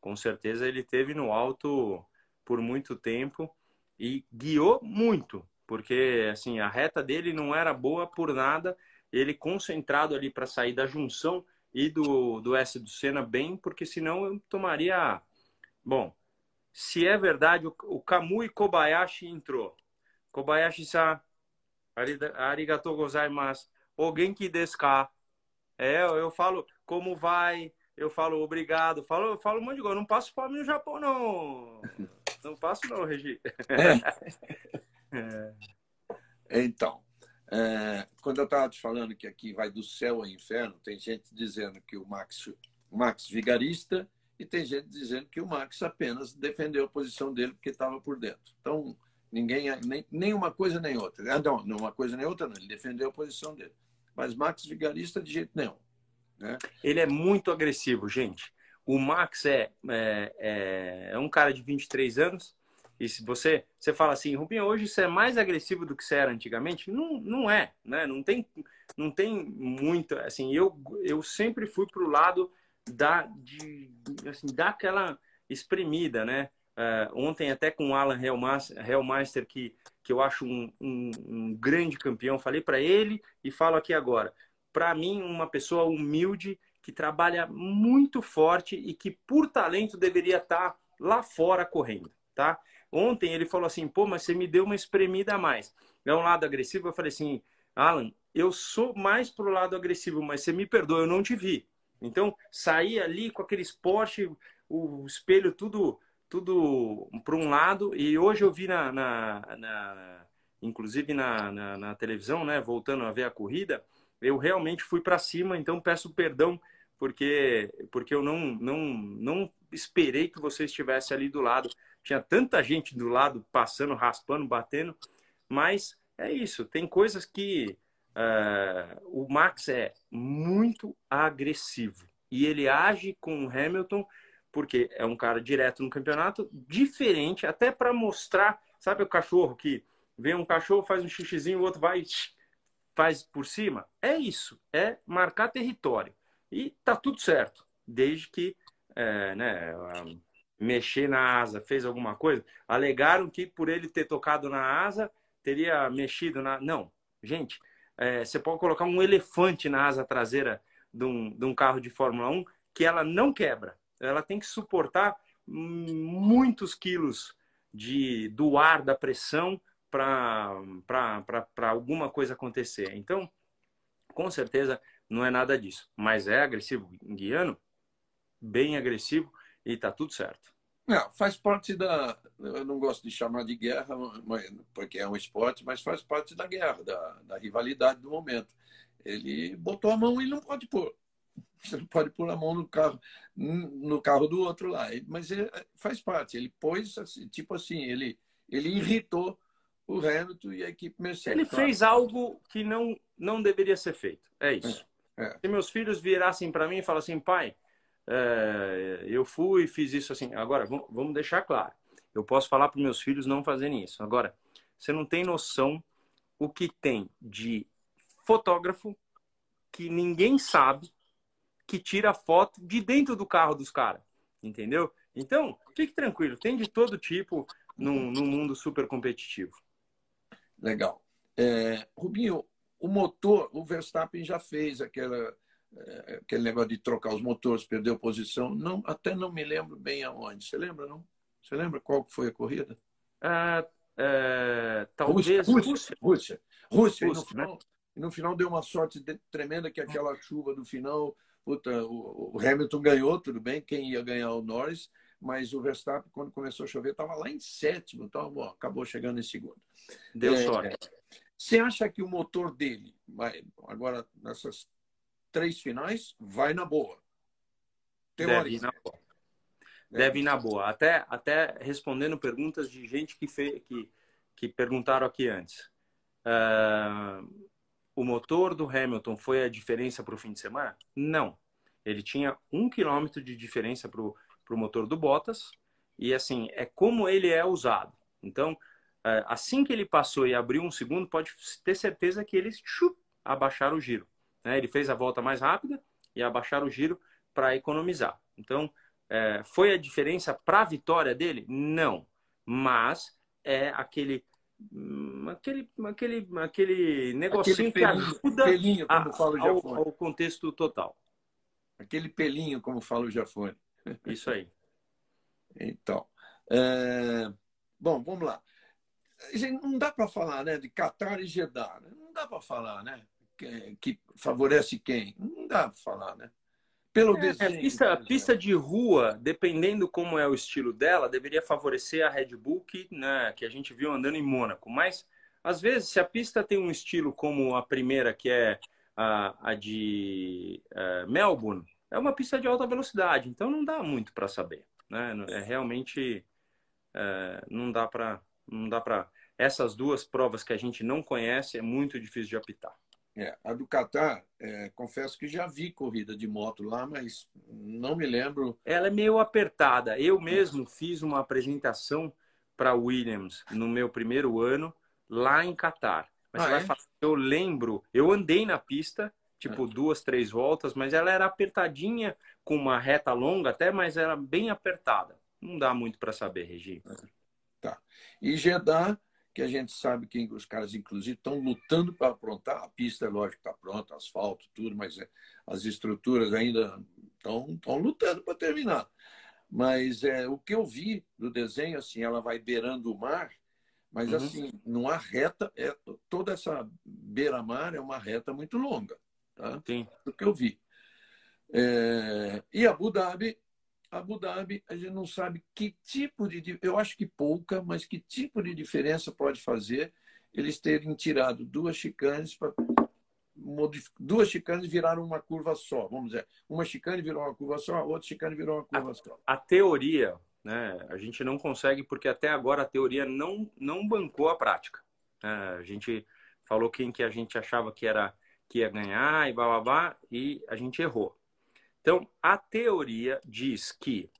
com certeza ele teve no alto por muito tempo e guiou muito, porque assim a reta dele não era boa por nada ele concentrado ali para sair da junção e do, do S do Senna bem, porque senão eu tomaria. Bom, se é verdade, o, o Kamui Kobayashi entrou. Kobayashi-san, arigatou gozaimasu, o genki desu ka? É, eu falo como vai, eu falo obrigado, falo, eu falo um monte de coisa. Não passo fome no Japão, não. Não passo, não, Regi. É. é. Então, é, quando eu estava te falando que aqui vai do céu ao inferno, tem gente dizendo que o Max, Max vigarista e tem gente dizendo que o Max apenas defendeu a posição dele porque estava por dentro. Então, ninguém, nem, nem uma coisa nem outra. Ah, não, não uma coisa nem outra, não. Ele defendeu a posição dele. Mas Max vigarista de jeito nenhum. Né? Ele é muito agressivo, gente. O Max é, é, é, é um cara de 23 anos. E se você, você fala assim, Rubinho, hoje você é mais agressivo do que você era antigamente? Não, não é, né? Não tem, não tem muito, assim, eu, eu sempre fui pro lado da, de, assim, daquela espremida, né? Uh, ontem até com o Alan Hellmeister, que, que eu acho um, um, um grande campeão, falei para ele e falo aqui agora. Para mim, uma pessoa humilde que trabalha muito forte e que por talento deveria estar tá lá fora correndo, tá? Ontem ele falou assim, pô, mas você me deu uma espremida a mais. É um lado agressivo, eu falei assim, Alan, eu sou mais pro lado agressivo, mas você me perdoa, eu não te vi. Então, sair ali com aquele esporte, o espelho tudo tudo para um lado. E hoje eu vi na, na, na inclusive na, na, na, televisão, né, voltando a ver a corrida, eu realmente fui para cima. Então peço perdão porque porque eu não não não esperei que você estivesse ali do lado. Tinha tanta gente do lado passando, raspando, batendo, mas é isso. Tem coisas que uh, o Max é muito agressivo e ele age com o Hamilton porque é um cara direto no campeonato, diferente, até para mostrar, sabe o cachorro que vem um cachorro, faz um xixizinho, o outro vai faz por cima? É isso, é marcar território. E tá tudo certo, desde que é, né, mexer na asa fez alguma coisa. Alegaram que por ele ter tocado na asa, teria mexido na. Não, gente, é, você pode colocar um elefante na asa traseira de um, de um carro de Fórmula 1 que ela não quebra ela tem que suportar muitos quilos de, do ar, da pressão para alguma coisa acontecer. Então, com certeza, não é nada disso. Mas é agressivo guiano, bem agressivo, e está tudo certo. Não, faz parte da. Eu não gosto de chamar de guerra, porque é um esporte, mas faz parte da guerra, da, da rivalidade do momento. Ele botou a mão e não pode pôr. Você não pode pôr a mão no carro, no carro do outro lá. Mas ele, faz parte. Ele pôs, assim, tipo assim, ele, ele irritou o Hamilton e a equipe Mercedes. Ele fez algo que não, não deveria ser feito. É isso. É, é. Se meus filhos virassem para mim e falassem, pai, é, eu fui e fiz isso assim. Agora, vamos deixar claro. Eu posso falar para meus filhos não fazerem isso. Agora, você não tem noção o que tem de fotógrafo que ninguém sabe que tira foto de dentro do carro dos caras, entendeu? Então, fique tranquilo, tem de todo tipo num, num mundo super competitivo. Legal. É, Rubinho, o motor, o Verstappen já fez aquela, é, aquele negócio de trocar os motores, perdeu posição. Não, até não me lembro bem aonde. Você lembra, não? Você lembra qual foi a corrida? Ah, é, talvez Rússia. Rússia. Rússia. Rússia. e, no final, né? no final deu uma sorte tremenda que aquela chuva do final puta, o, Hamilton ganhou, tudo bem, quem ia ganhar o Norris, mas o Verstappen, quando começou a chover, estava lá em sétimo, então bom, acabou chegando em segundo. Deu é, sorte. Você acha que o motor dele, vai, agora nessas três finais, vai na boa? Deve ir na boa. Deve ir na boa. Até, até respondendo perguntas de gente que, fez, que, que perguntaram aqui antes. Uh, o motor do Hamilton foi a diferença para o fim de semana? Não. Ele tinha um quilômetro de diferença para o motor do Bottas. E assim, é como ele é usado. Então, é, assim que ele passou e abriu um segundo, pode ter certeza que eles chup, abaixaram o giro. Né? Ele fez a volta mais rápida e abaixaram o giro para economizar. Então, é, foi a diferença para a vitória dele? Não. Mas é aquele aquele, aquele, aquele negocinho aquele pelinho, que ajuda pelinho, como a, ao, ao, contexto total. Aquele pelinho, como fala o Jafone. Isso aí. então, é... bom, vamos lá. Não dá para falar né, de Qatar e Jeddah. Né? Não dá para falar, né? Que, que favorece quem? Não dá para falar, né? Pelo é, desenho. A pista, a pista de rua, dependendo como é o estilo dela, deveria favorecer a Red Bull que, né, que a gente viu andando em Mônaco. Mas, às vezes, se a pista tem um estilo como a primeira, que é a, a de uh, Melbourne, é uma pista de alta velocidade. Então, não dá muito para saber. Né? É realmente uh, não dá para não dá para essas duas provas que a gente não conhece é muito difícil de apitar. É, a do Qatar, é, confesso que já vi corrida de moto lá, mas não me lembro. Ela é meio apertada. Eu mesmo fiz uma apresentação para Williams no meu primeiro ano lá em Qatar. Mas ah, é? falar, eu lembro, eu andei na pista, tipo é. duas, três voltas, mas ela era apertadinha, com uma reta longa até, mas era bem apertada. Não dá muito para saber, Regi. É. Tá. E Jeddah que a gente sabe que os caras, inclusive, estão lutando para aprontar. A pista, é lógico, está pronta, asfalto, tudo, mas é, as estruturas ainda estão, estão lutando para terminar. Mas é, o que eu vi do desenho, assim, ela vai beirando o mar, mas uhum. assim, não há reta, é, toda essa beira-mar é uma reta muito longa. Tá? Sim. O que eu vi. É, e Abu Dhabi Abu Dhabi, a gente não sabe que tipo de. Eu acho que pouca, mas que tipo de diferença pode fazer eles terem tirado duas chicanes para. Duas chicanes viraram uma curva só, vamos dizer. Uma chicane virou uma curva só, a outra chicane virou uma curva a, só. A teoria, né? A gente não consegue, porque até agora a teoria não, não bancou a prática. É, a gente falou quem que a gente achava que era que ia ganhar e blá, blá, blá e a gente errou. Então, a teoria diz que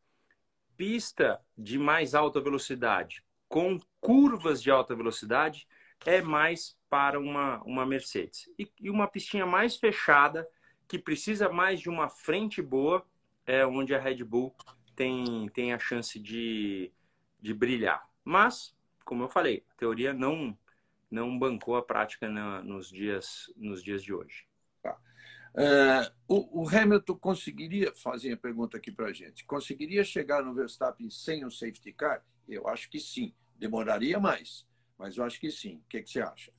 pista de mais alta velocidade com curvas de alta velocidade é mais para uma, uma Mercedes. E, e uma pistinha mais fechada, que precisa mais de uma frente boa, é onde a Red Bull tem, tem a chance de, de brilhar. Mas, como eu falei, a teoria não, não bancou a prática na, nos, dias, nos dias de hoje. É, o, o, Hamilton conseguiria, fazer a pergunta aqui para a gente, conseguiria chegar no Verstappen sem o safety car? Eu acho que sim. Demoraria mais, mas eu acho que sim. O que, que você acha?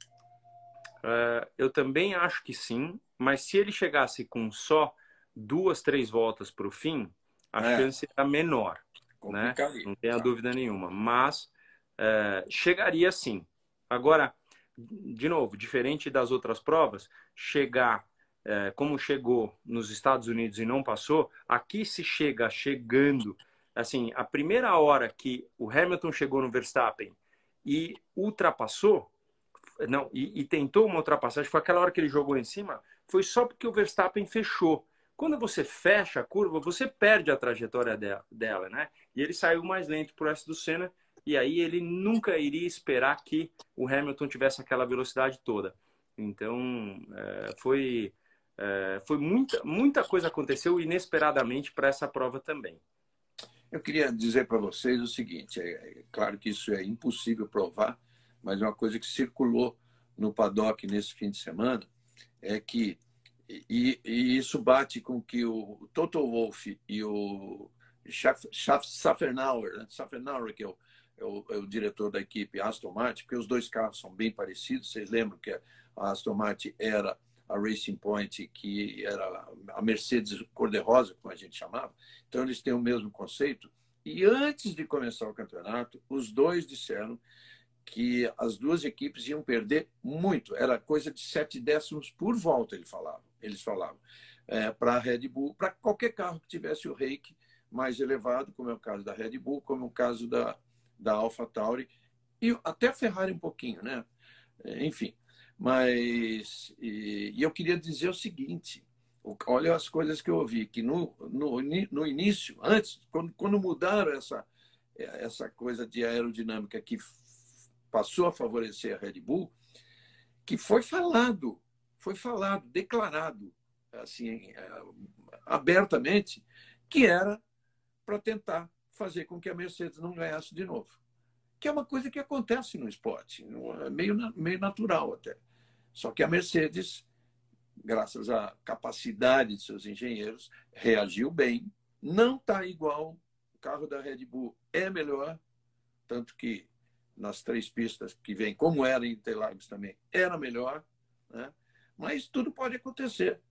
É, eu também acho que sim, mas se ele chegasse com só duas, três voltas para o fim, a é. chance era menor. Né? Não tenha tá. dúvida nenhuma. Mas é, chegaria sim. Agora, de novo, diferente das outras provas, chegar é, como chegou nos Estados Unidos e não passou, aqui se chega chegando. Assim, a primeira hora que o Hamilton chegou no Verstappen e ultrapassou, não, e, e tentou uma ultrapassagem, foi aquela hora que ele jogou em cima, foi só porque o Verstappen fechou. Quando você fecha a curva, você perde a trajetória dela, né? E ele saiu mais lento por essa do Senna, e aí ele nunca iria esperar que o Hamilton tivesse aquela velocidade toda. Então, é, foi é, foi muita, muita coisa aconteceu inesperadamente para essa prova também. Eu queria dizer para vocês o seguinte: é, é, claro que isso é impossível provar, mas uma coisa que circulou no paddock nesse fim de semana é que, e, e isso bate com que o Toto Wolff e o Schaffernauer, né? Schaffernauer que é o, é, o, é o, diretor da equipe Aston Martin, porque os dois carros são bem parecidos, vocês lembram que a Aston Martin era a Racing Point, que era a Mercedes cor-de-rosa, como a gente chamava. Então, eles têm o mesmo conceito. E antes de começar o campeonato, os dois disseram que as duas equipes iam perder muito. Era coisa de sete décimos por volta, ele falava, eles falavam. É, para a Red Bull, para qualquer carro que tivesse o rake mais elevado, como é o caso da Red Bull, como é o caso da, da AlphaTauri, e até a Ferrari um pouquinho, né? É, enfim, mas e, e eu queria dizer o seguinte: olha as coisas que eu ouvi, que no, no, no início, antes, quando, quando mudaram essa, essa coisa de aerodinâmica que passou a favorecer a Red Bull, que foi falado, foi falado, declarado, assim, é, abertamente, que era para tentar fazer com que a Mercedes não ganhasse de novo. Que é uma coisa que acontece no esporte, é meio, meio natural até. Só que a Mercedes, graças à capacidade de seus engenheiros, reagiu bem. Não está igual. O carro da Red Bull é melhor, tanto que nas três pistas que vem, como era em Interlagos também, era melhor. Né? Mas tudo pode acontecer.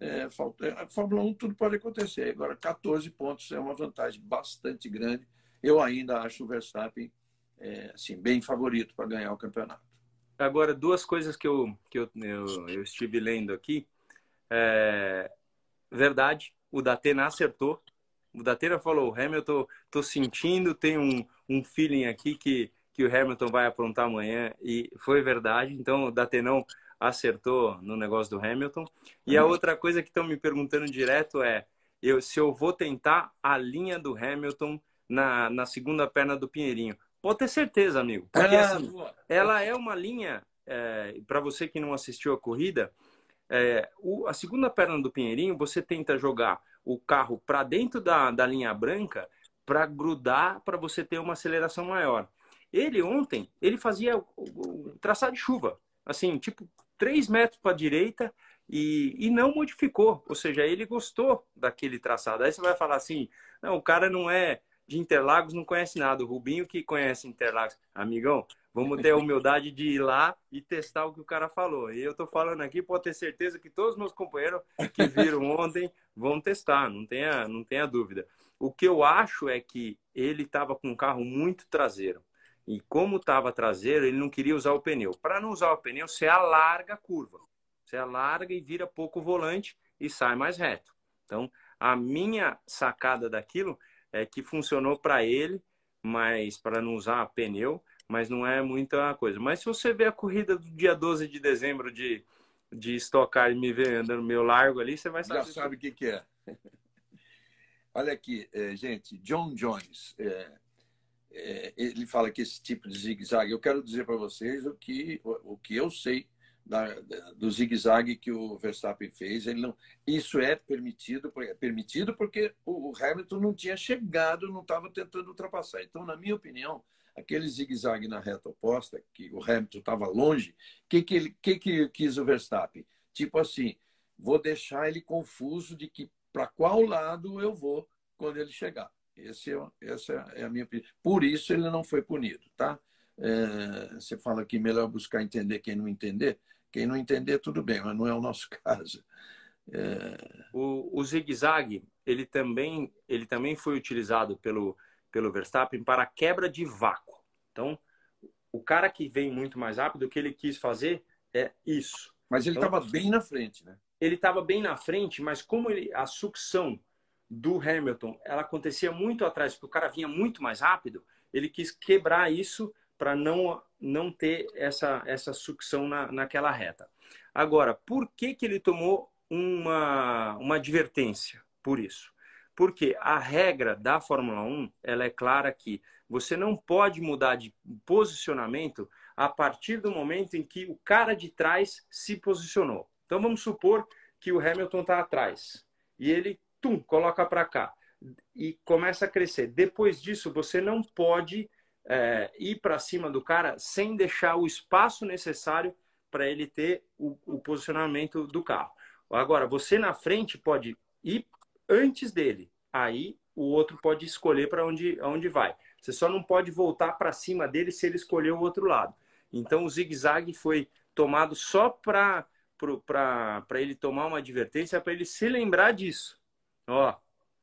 É, a Fórmula 1 tudo pode acontecer. Agora, 14 pontos é uma vantagem bastante grande. Eu ainda acho o Verstappen é, assim, bem favorito para ganhar o campeonato. Agora, duas coisas que eu, que eu, eu, eu estive lendo aqui. É, verdade, o Datena acertou. O Datena falou, Hamilton, tô sentindo, tem um, um feeling aqui que, que o Hamilton vai aprontar amanhã e foi verdade. Então, o Datenão acertou no negócio do Hamilton. E a uhum. outra coisa que estão me perguntando direto é eu, se eu vou tentar a linha do Hamilton na, na segunda perna do Pinheirinho. Pode ter certeza, amigo. Porque ah, assim, ela é uma linha, é, para você que não assistiu a corrida, é, o, a segunda perna do Pinheirinho, você tenta jogar o carro para dentro da, da linha branca para grudar, para você ter uma aceleração maior. Ele ontem, ele fazia traçado de chuva, assim, tipo 3 metros para a direita e, e não modificou. Ou seja, ele gostou daquele traçado. Aí você vai falar assim, não, o cara não é de Interlagos, não conhece nada. O Rubinho que conhece Interlagos. Amigão, vamos ter a humildade de ir lá e testar o que o cara falou. E eu tô falando aqui, pode ter certeza que todos os meus companheiros que viram ontem vão testar, não tenha, não tenha dúvida. O que eu acho é que ele estava com um carro muito traseiro. E como estava traseiro, ele não queria usar o pneu. Para não usar o pneu, você alarga a curva. Você alarga e vira pouco volante e sai mais reto. Então, a minha sacada daquilo é que funcionou para ele, mas para não usar pneu, mas não é muita coisa. Mas se você ver a corrida do dia 12 de dezembro de, de estocar e me ver andando meio largo ali, você vai saber. Já sabe o que, que é. Olha aqui, é, gente, John Jones. É, é, ele fala que esse tipo de zigue-zague, eu quero dizer para vocês o que, o, o, que eu sei da, do zigue-zague que o Verstappen fez. Ele não, isso é permitido, é permitido porque o, Hamilton não tinha chegado, não estava tentando ultrapassar. Então, na minha opinião, aquele zigue-zague na reta oposta, que o Hamilton estava longe, o que, que, ele, que, que quis o Verstappen? Tipo assim, vou deixar ele confuso de que para qual lado eu vou quando ele chegar. Esse é, essa é a minha opinião. Por isso ele não foi punido, tá? É, você fala que melhor buscar entender quem não entender. Quem não entender, tudo bem, mas não é o nosso caso. É... O, o zigue-zague, ele também, ele também foi utilizado pelo, pelo Verstappen para quebra de vácuo. Então, o cara que vem muito mais rápido, o que ele quis fazer é isso. Mas ele estava então, bem na frente, né? Ele estava bem na frente, mas como ele, a sucção do Hamilton, ela acontecia muito atrás, porque o cara vinha muito mais rápido, ele quis quebrar isso para não, não ter essa, essa sucção na, naquela reta. Agora, por que, que ele tomou uma, uma advertência por isso? Porque a regra da Fórmula 1 ela é clara que você não pode mudar de posicionamento a partir do momento em que o cara de trás se posicionou. Então vamos supor que o Hamilton está atrás e ele tum, coloca para cá e começa a crescer. Depois disso, você não pode é, ir para cima do cara sem deixar o espaço necessário para ele ter o, o, posicionamento do carro. Agora, você na frente pode ir antes dele, aí o outro pode escolher para onde, onde vai. Você só não pode voltar para cima dele se ele escolher o outro lado. Então, o zigue-zague foi tomado só para ele tomar uma advertência, para ele se lembrar disso ó,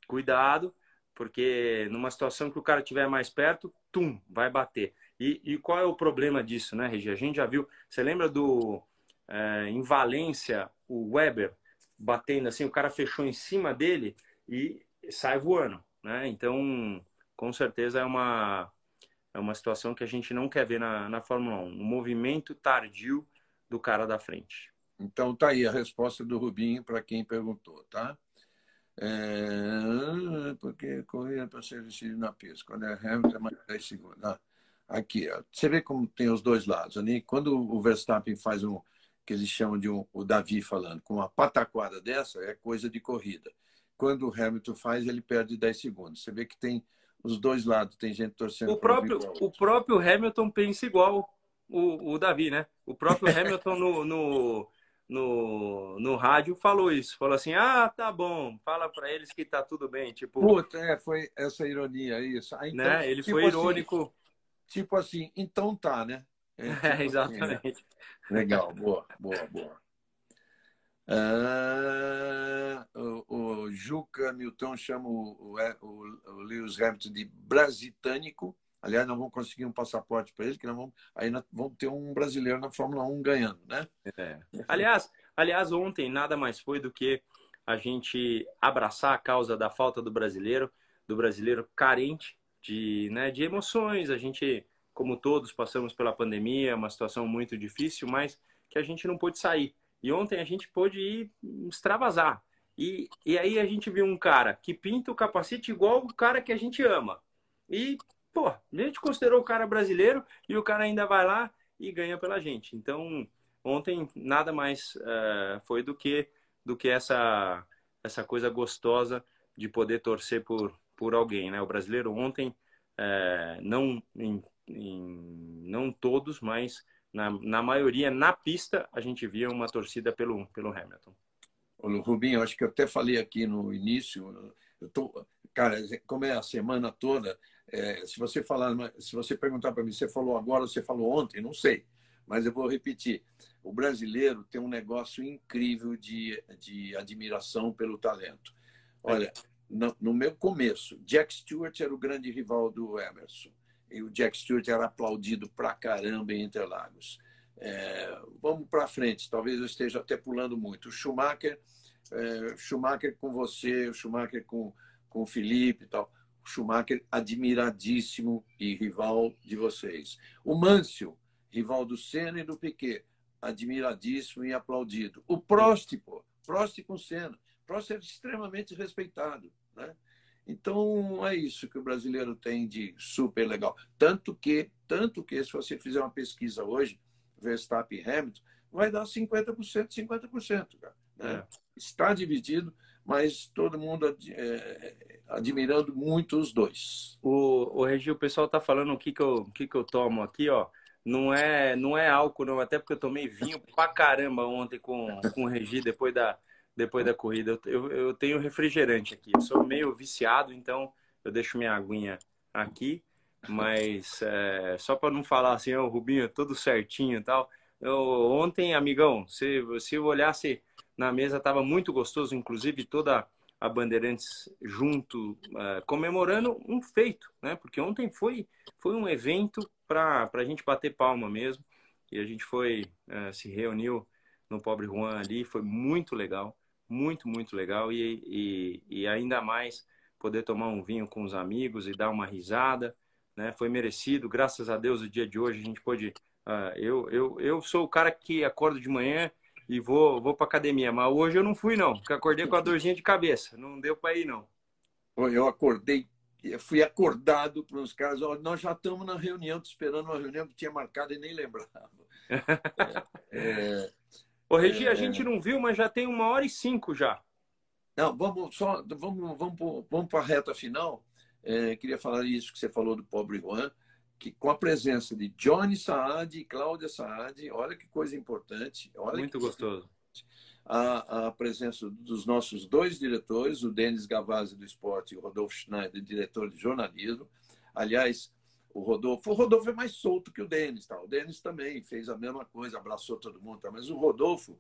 cuidado, porque numa situação que o cara estiver mais perto, tum, vai bater. E, e, qual é o problema disso, né, Regi? A gente já viu, você lembra do é, em Valência, o Weber batendo assim, o cara fechou em cima dele e sai voando, né? Então, com certeza é uma é uma situação que a gente não quer ver na, na Fórmula 1, um movimento tardio do cara da frente. Então tá aí a resposta do Rubinho para quem perguntou, tá? É, porque corrida para ser decidido na pista. Quando é Hamilton, é mais 10 segundos. Ah, aqui, ó. você vê como tem os dois lados. Ali, quando o Verstappen faz um, que eles chamam de um, o Davi falando, com uma pataquada dessa, é coisa de corrida. Quando o Hamilton faz, ele perde 10 segundos. Você vê que tem os dois lados, tem gente torcendo. O próprio, o próprio Hamilton pensa igual o, o Davi, né? O próprio Hamilton no, no no, no rádio falou isso. Falou assim: ah, tá bom, fala para eles que tá tudo bem. Tipo, Puta, é, foi essa ironia, isso. Ah, então, né? Ele tipo foi assim, irônico. Assim, tipo assim, então tá, né? É, tipo é exatamente. Assim, né? Legal, boa, boa, boa. Ah, o, o, Juca Milton chama o, o, o Lewis Hamilton de brasitânico Aliás, nós vamos conseguir um passaporte para ele, que nós vamos, aí nós vamos ter um brasileiro na Fórmula 1 ganhando, né? É. Aliás, aliás, ontem nada mais foi do que a gente abraçar a causa da falta do brasileiro, do brasileiro carente de, né, de emoções. A gente como todos passamos pela pandemia, uma situação muito difícil, mas que a gente não pôde sair. E ontem a gente pôde ir extravasar. E, e aí a gente viu um cara que pinta o capacete igual o cara que a gente ama. E, pô, a gente considerou o cara brasileiro e o cara ainda vai lá e ganha pela gente. Então, ontem nada mais uh, foi do que do que essa essa coisa gostosa de poder torcer por por alguém, né? O brasileiro ontem uh, não em, em, não todos, mas na, na maioria na pista a gente via uma torcida pelo pelo Hamilton. Rubinho, acho que eu até falei aqui no início, eu tô, cara, como é a semana toda, é, se você falar, se você perguntar para mim, você falou agora, você falou ontem, não sei, mas eu vou repetir. O brasileiro tem um negócio incrível de, de admiração pelo talento. Olha, no, no meu começo, Jack Stewart era o grande rival do Emerson. E o Jack Stewart era aplaudido pra caramba em Interlagos. É, vamos para frente, talvez eu esteja até pulando muito. O Schumacher, é, Schumacher com você, o Schumacher com, com o Felipe e tal. Schumacher admiradíssimo e rival de vocês. O Mansell, rival do Senna e do Piquet, admiradíssimo e aplaudido. O Prost, pô, Prost com Senna. Prost é extremamente respeitado, né? Então é isso que o brasileiro tem de super legal. Tanto que, tanto que se você fizer uma pesquisa hoje, Verstappen e Hamilton, vai dar 50%, 50%, cara. Né? É. Está dividido, mas todo mundo é, admirando muito os dois. O, o Regi, o pessoal tá falando o que que eu, o que que eu tomo aqui, ó. Não é, não é álcool, não, até porque eu tomei vinho pra caramba ontem com, com o Regi depois da, depois da corrida. Eu, eu tenho refrigerante aqui. Eu sou meio viciado, então eu deixo minha aguinha aqui. Mas é, só para não falar assim, o oh, Rubinho, tudo certinho e tal. Eu, ontem, amigão, se, se eu olhasse na mesa, estava muito gostoso, inclusive toda a Bandeirantes junto, uh, comemorando um feito, né? Porque ontem foi, foi um evento para a gente bater palma mesmo. E a gente foi, uh, se reuniu no Pobre Juan ali, foi muito legal, muito, muito legal. E, e, e, ainda mais poder tomar um vinho com os amigos e dar uma risada, né? Foi merecido, graças a Deus, o dia de hoje a gente pôde. Uh, eu, eu, eu sou o cara que acordo de manhã e vou, vou para academia, mas hoje eu não fui, não, porque acordei com a dorzinha de cabeça, não deu para ir, não. Eu acordei eu fui acordado por uns caras, nós já estamos na reunião, esperando uma reunião que tinha marcado e nem lembrava. é, é, Ô, Regi, é... a gente não viu, mas já tem uma hora e cinco já. Não, vamos só, vamos, vamos, vamos para a reta final. É, queria falar isso que você falou do pobre Juan, que com a presença de Johnny Saad e Cláudia Saad, olha que coisa importante. Olha Muito gostoso a, a presença dos nossos dois diretores, o Denis Gavazzi do esporte e o Rodolfo Schneider, diretor de jornalismo. Aliás, o Rodolfo, o Rodolfo é mais solto que o Denis, tá? O Denis também fez a mesma coisa, abraçou todo mundo, tá? Mas o Rodolfo,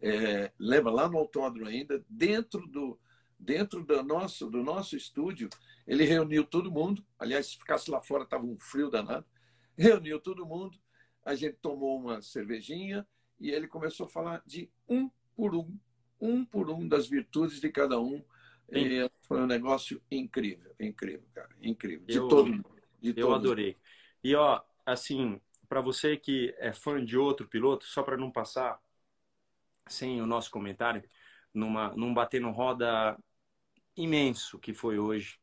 é, lembra lá no autódromo ainda, dentro do dentro do nosso do nosso estúdio, ele reuniu todo mundo. Aliás, se ficasse lá fora tava um frio danado. Reuniu todo mundo. A gente tomou uma cervejinha e ele começou a falar de um por um, um por um das virtudes de cada um. E foi um negócio incrível, incrível, cara, incrível. De eu, todo mundo. De eu adorei. E ó, assim, para você que é fã de outro piloto, só para não passar sem o nosso comentário, numa, num bater no roda imenso que foi hoje,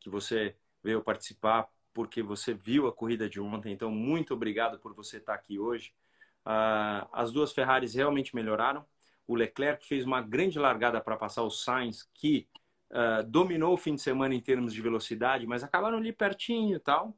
que você veio participar, porque você viu a corrida de ontem. Então, muito obrigado por você estar aqui hoje. Uh, as duas Ferraris realmente melhoraram o Leclerc fez uma grande largada para passar o Sainz, que uh, dominou o fim de semana em termos de velocidade, mas acabaram ali pertinho e tal.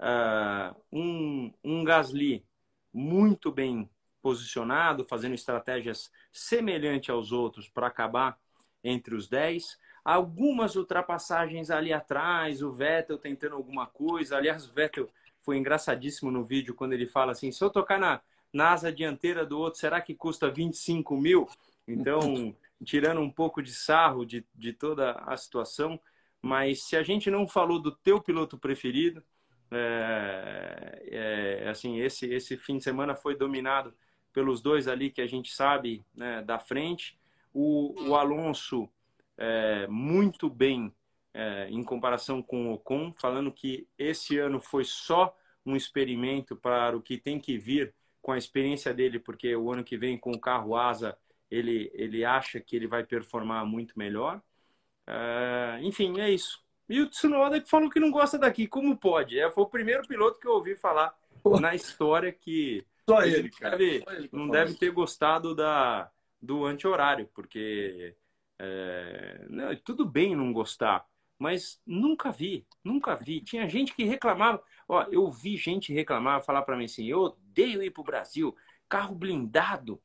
Uh, um, um Gasly muito bem posicionado, fazendo estratégias semelhantes aos outros para acabar entre os 10. Algumas ultrapassagens ali atrás, o Vettel tentando alguma coisa. Aliás, o Vettel foi engraçadíssimo no vídeo quando ele fala assim: se eu tocar na, na asa dianteira do outro, será que custa 25 mil? Então, tirando um pouco de sarro de, de toda a situação, mas se a gente não falou do teu piloto preferido, é, é, assim, esse, esse fim de semana foi dominado pelos dois ali que a gente sabe né, da frente. O, o Alonso é, muito bem é, em comparação com o Ocon, falando que esse ano foi só um experimento para o que tem que vir com a experiência dele, porque o ano que vem com o carro asa ele, ele acha que ele vai performar muito melhor. Uh, enfim, é isso. E o Tsunoda que falou que não gosta daqui, como pode? É, foi o primeiro piloto que eu ouvi falar na história que só ele, cara. Deve, Só ele não deve ter gostado da, do anti-horário, porque é, não, tudo bem não gostar, mas nunca vi, nunca vi. Tinha gente que reclamava, ó, eu vi gente reclamar, falar para mim assim, eu odeio ir pro Brasil, carro blindado,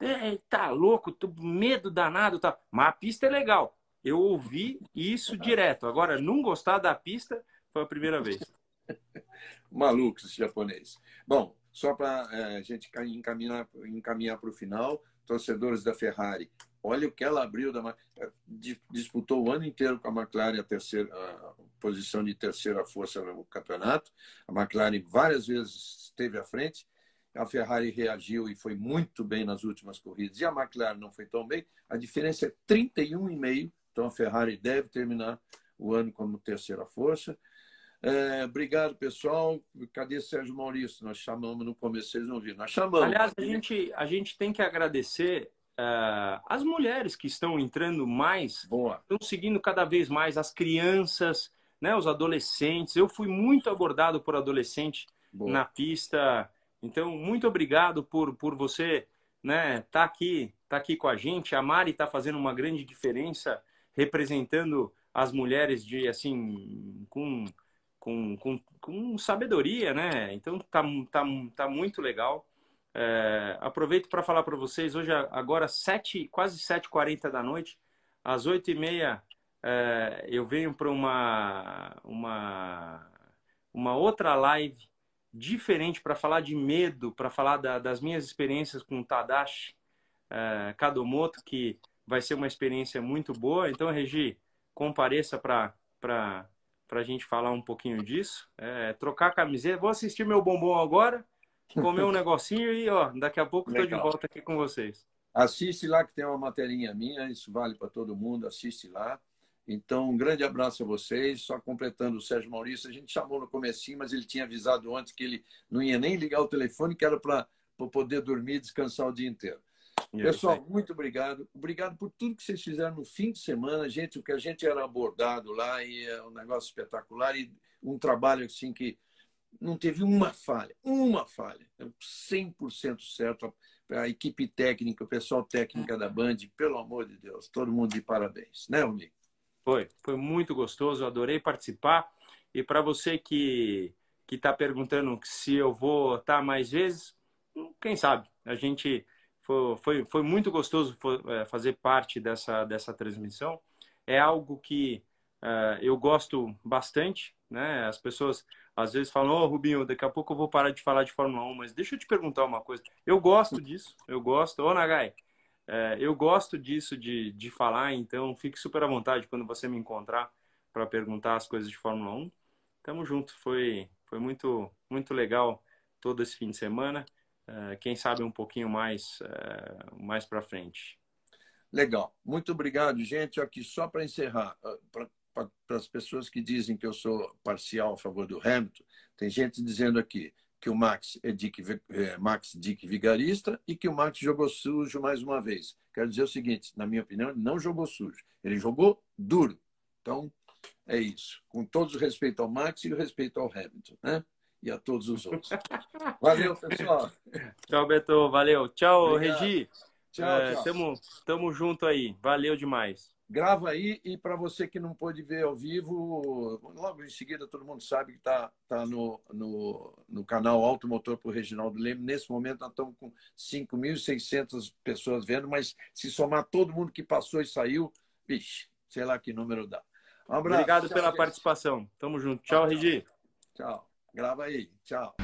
é, tá louco, tô, medo danado, tá. Mas a pista é legal. Eu ouvi isso direto. Agora, não gostar da pista foi a primeira vez. Maluco esse japonês. Bom, só para é, a gente encaminhar encaminhar para o final, torcedores da Ferrari, olha o que ela abriu da é, disputou o ano inteiro com a McLaren a terceira a posição de terceira força no campeonato. A McLaren várias vezes esteve à frente. A Ferrari reagiu e foi muito bem nas últimas corridas. E a McLaren não foi tão bem. A diferença é 31,5. Então a Ferrari deve terminar o ano como terceira força. É, obrigado, pessoal. Cadê Sérgio Maurício? Nós chamamos no começo, vocês não viram. Nós chamamos. Aliás, a gente, a gente tem que agradecer uh, as mulheres que estão entrando mais, Boa. estão seguindo cada vez mais, as crianças, né, os adolescentes. Eu fui muito abordado por adolescente Boa. na pista. Então, muito obrigado por, por você né, tá aqui, tá aqui com a gente. A Mari está fazendo uma grande diferença, representando as mulheres de assim com com, com, com sabedoria, né? Então tá, tá, tá muito legal. É, aproveito para falar para vocês, hoje agora sete, quase 7h40 da noite, às 8h30 é, eu venho para uma, uma, uma outra live diferente para falar de medo, para falar da, das minhas experiências com o Tadashi é, Kadomoto, que vai ser uma experiência muito boa. Então, Regi, compareça para a gente falar um pouquinho disso. É, trocar a camiseta. Vou assistir meu bombom agora, comer um negocinho e ó, daqui a pouco estou de volta aqui com vocês. Assiste lá que tem uma materinha minha, isso vale para todo mundo, assiste lá. Então, um grande abraço a vocês. Só completando o Sérgio Maurício, a gente chamou no comecinho, mas ele tinha avisado antes que ele não ia nem ligar o telefone, que era para poder dormir e descansar o dia inteiro. Pessoal, muito obrigado. Obrigado por tudo que vocês fizeram no fim de semana. Gente, o que a gente era abordado lá e é um negócio espetacular e um trabalho assim que não teve uma falha, uma falha. 100% certo. A equipe técnica, o pessoal técnica da Band, pelo amor de Deus, todo mundo de parabéns, né, amigo? Foi, foi muito gostoso, adorei participar. E para você que que está perguntando se eu vou estar tá mais vezes, quem sabe? A gente foi, foi, foi muito gostoso é, fazer parte dessa, dessa transmissão. É algo que uh, eu gosto bastante, né? As pessoas às vezes falam, ô oh, Rubinho, daqui a pouco eu vou parar de falar de Fórmula 1, mas deixa eu te perguntar uma coisa. Eu gosto disso, eu gosto. Ô, Nagai, é, eu gosto disso de, de falar, então fique super à vontade quando você me encontrar para perguntar as coisas de Fórmula 1. Tamo junto, foi, foi muito, muito legal todo esse fim de semana. Eh, quem sabe um pouquinho mais, uh, mais para frente. Legal. Muito obrigado, gente. Aqui só para encerrar, ah, para as pessoas que dizem que eu sou parcial a favor do Hamilton, tem gente dizendo aqui que o Max é Dick, é, Max Dick vigarista e que o Max jogou sujo mais uma vez. Quero dizer o seguinte, na minha opinião, ele não jogou sujo, ele jogou duro. Então, é isso. Com todo o respeito ao Max e o respeito ao Hamilton, né? e a todos os outros. Valeu, pessoal. Tchau, Beto. Valeu. Tchau, Obrigado. Regi. Tchau, é, tchau. Tamo, tamo junto aí. Valeu demais. Grava aí e para você que não pôde ver ao vivo, logo em seguida todo mundo sabe que está tá no, no, no canal Automotor por Reginaldo Leme. Nesse momento nós estamos com 5.600 pessoas vendo, mas se somar todo mundo que passou e saiu, vixe, sei lá que número dá. Um abraço. Obrigado tchau, pela gente. participação. Tamo junto. Tchau, tchau Regi. Tchau. Grava aí. Tchau.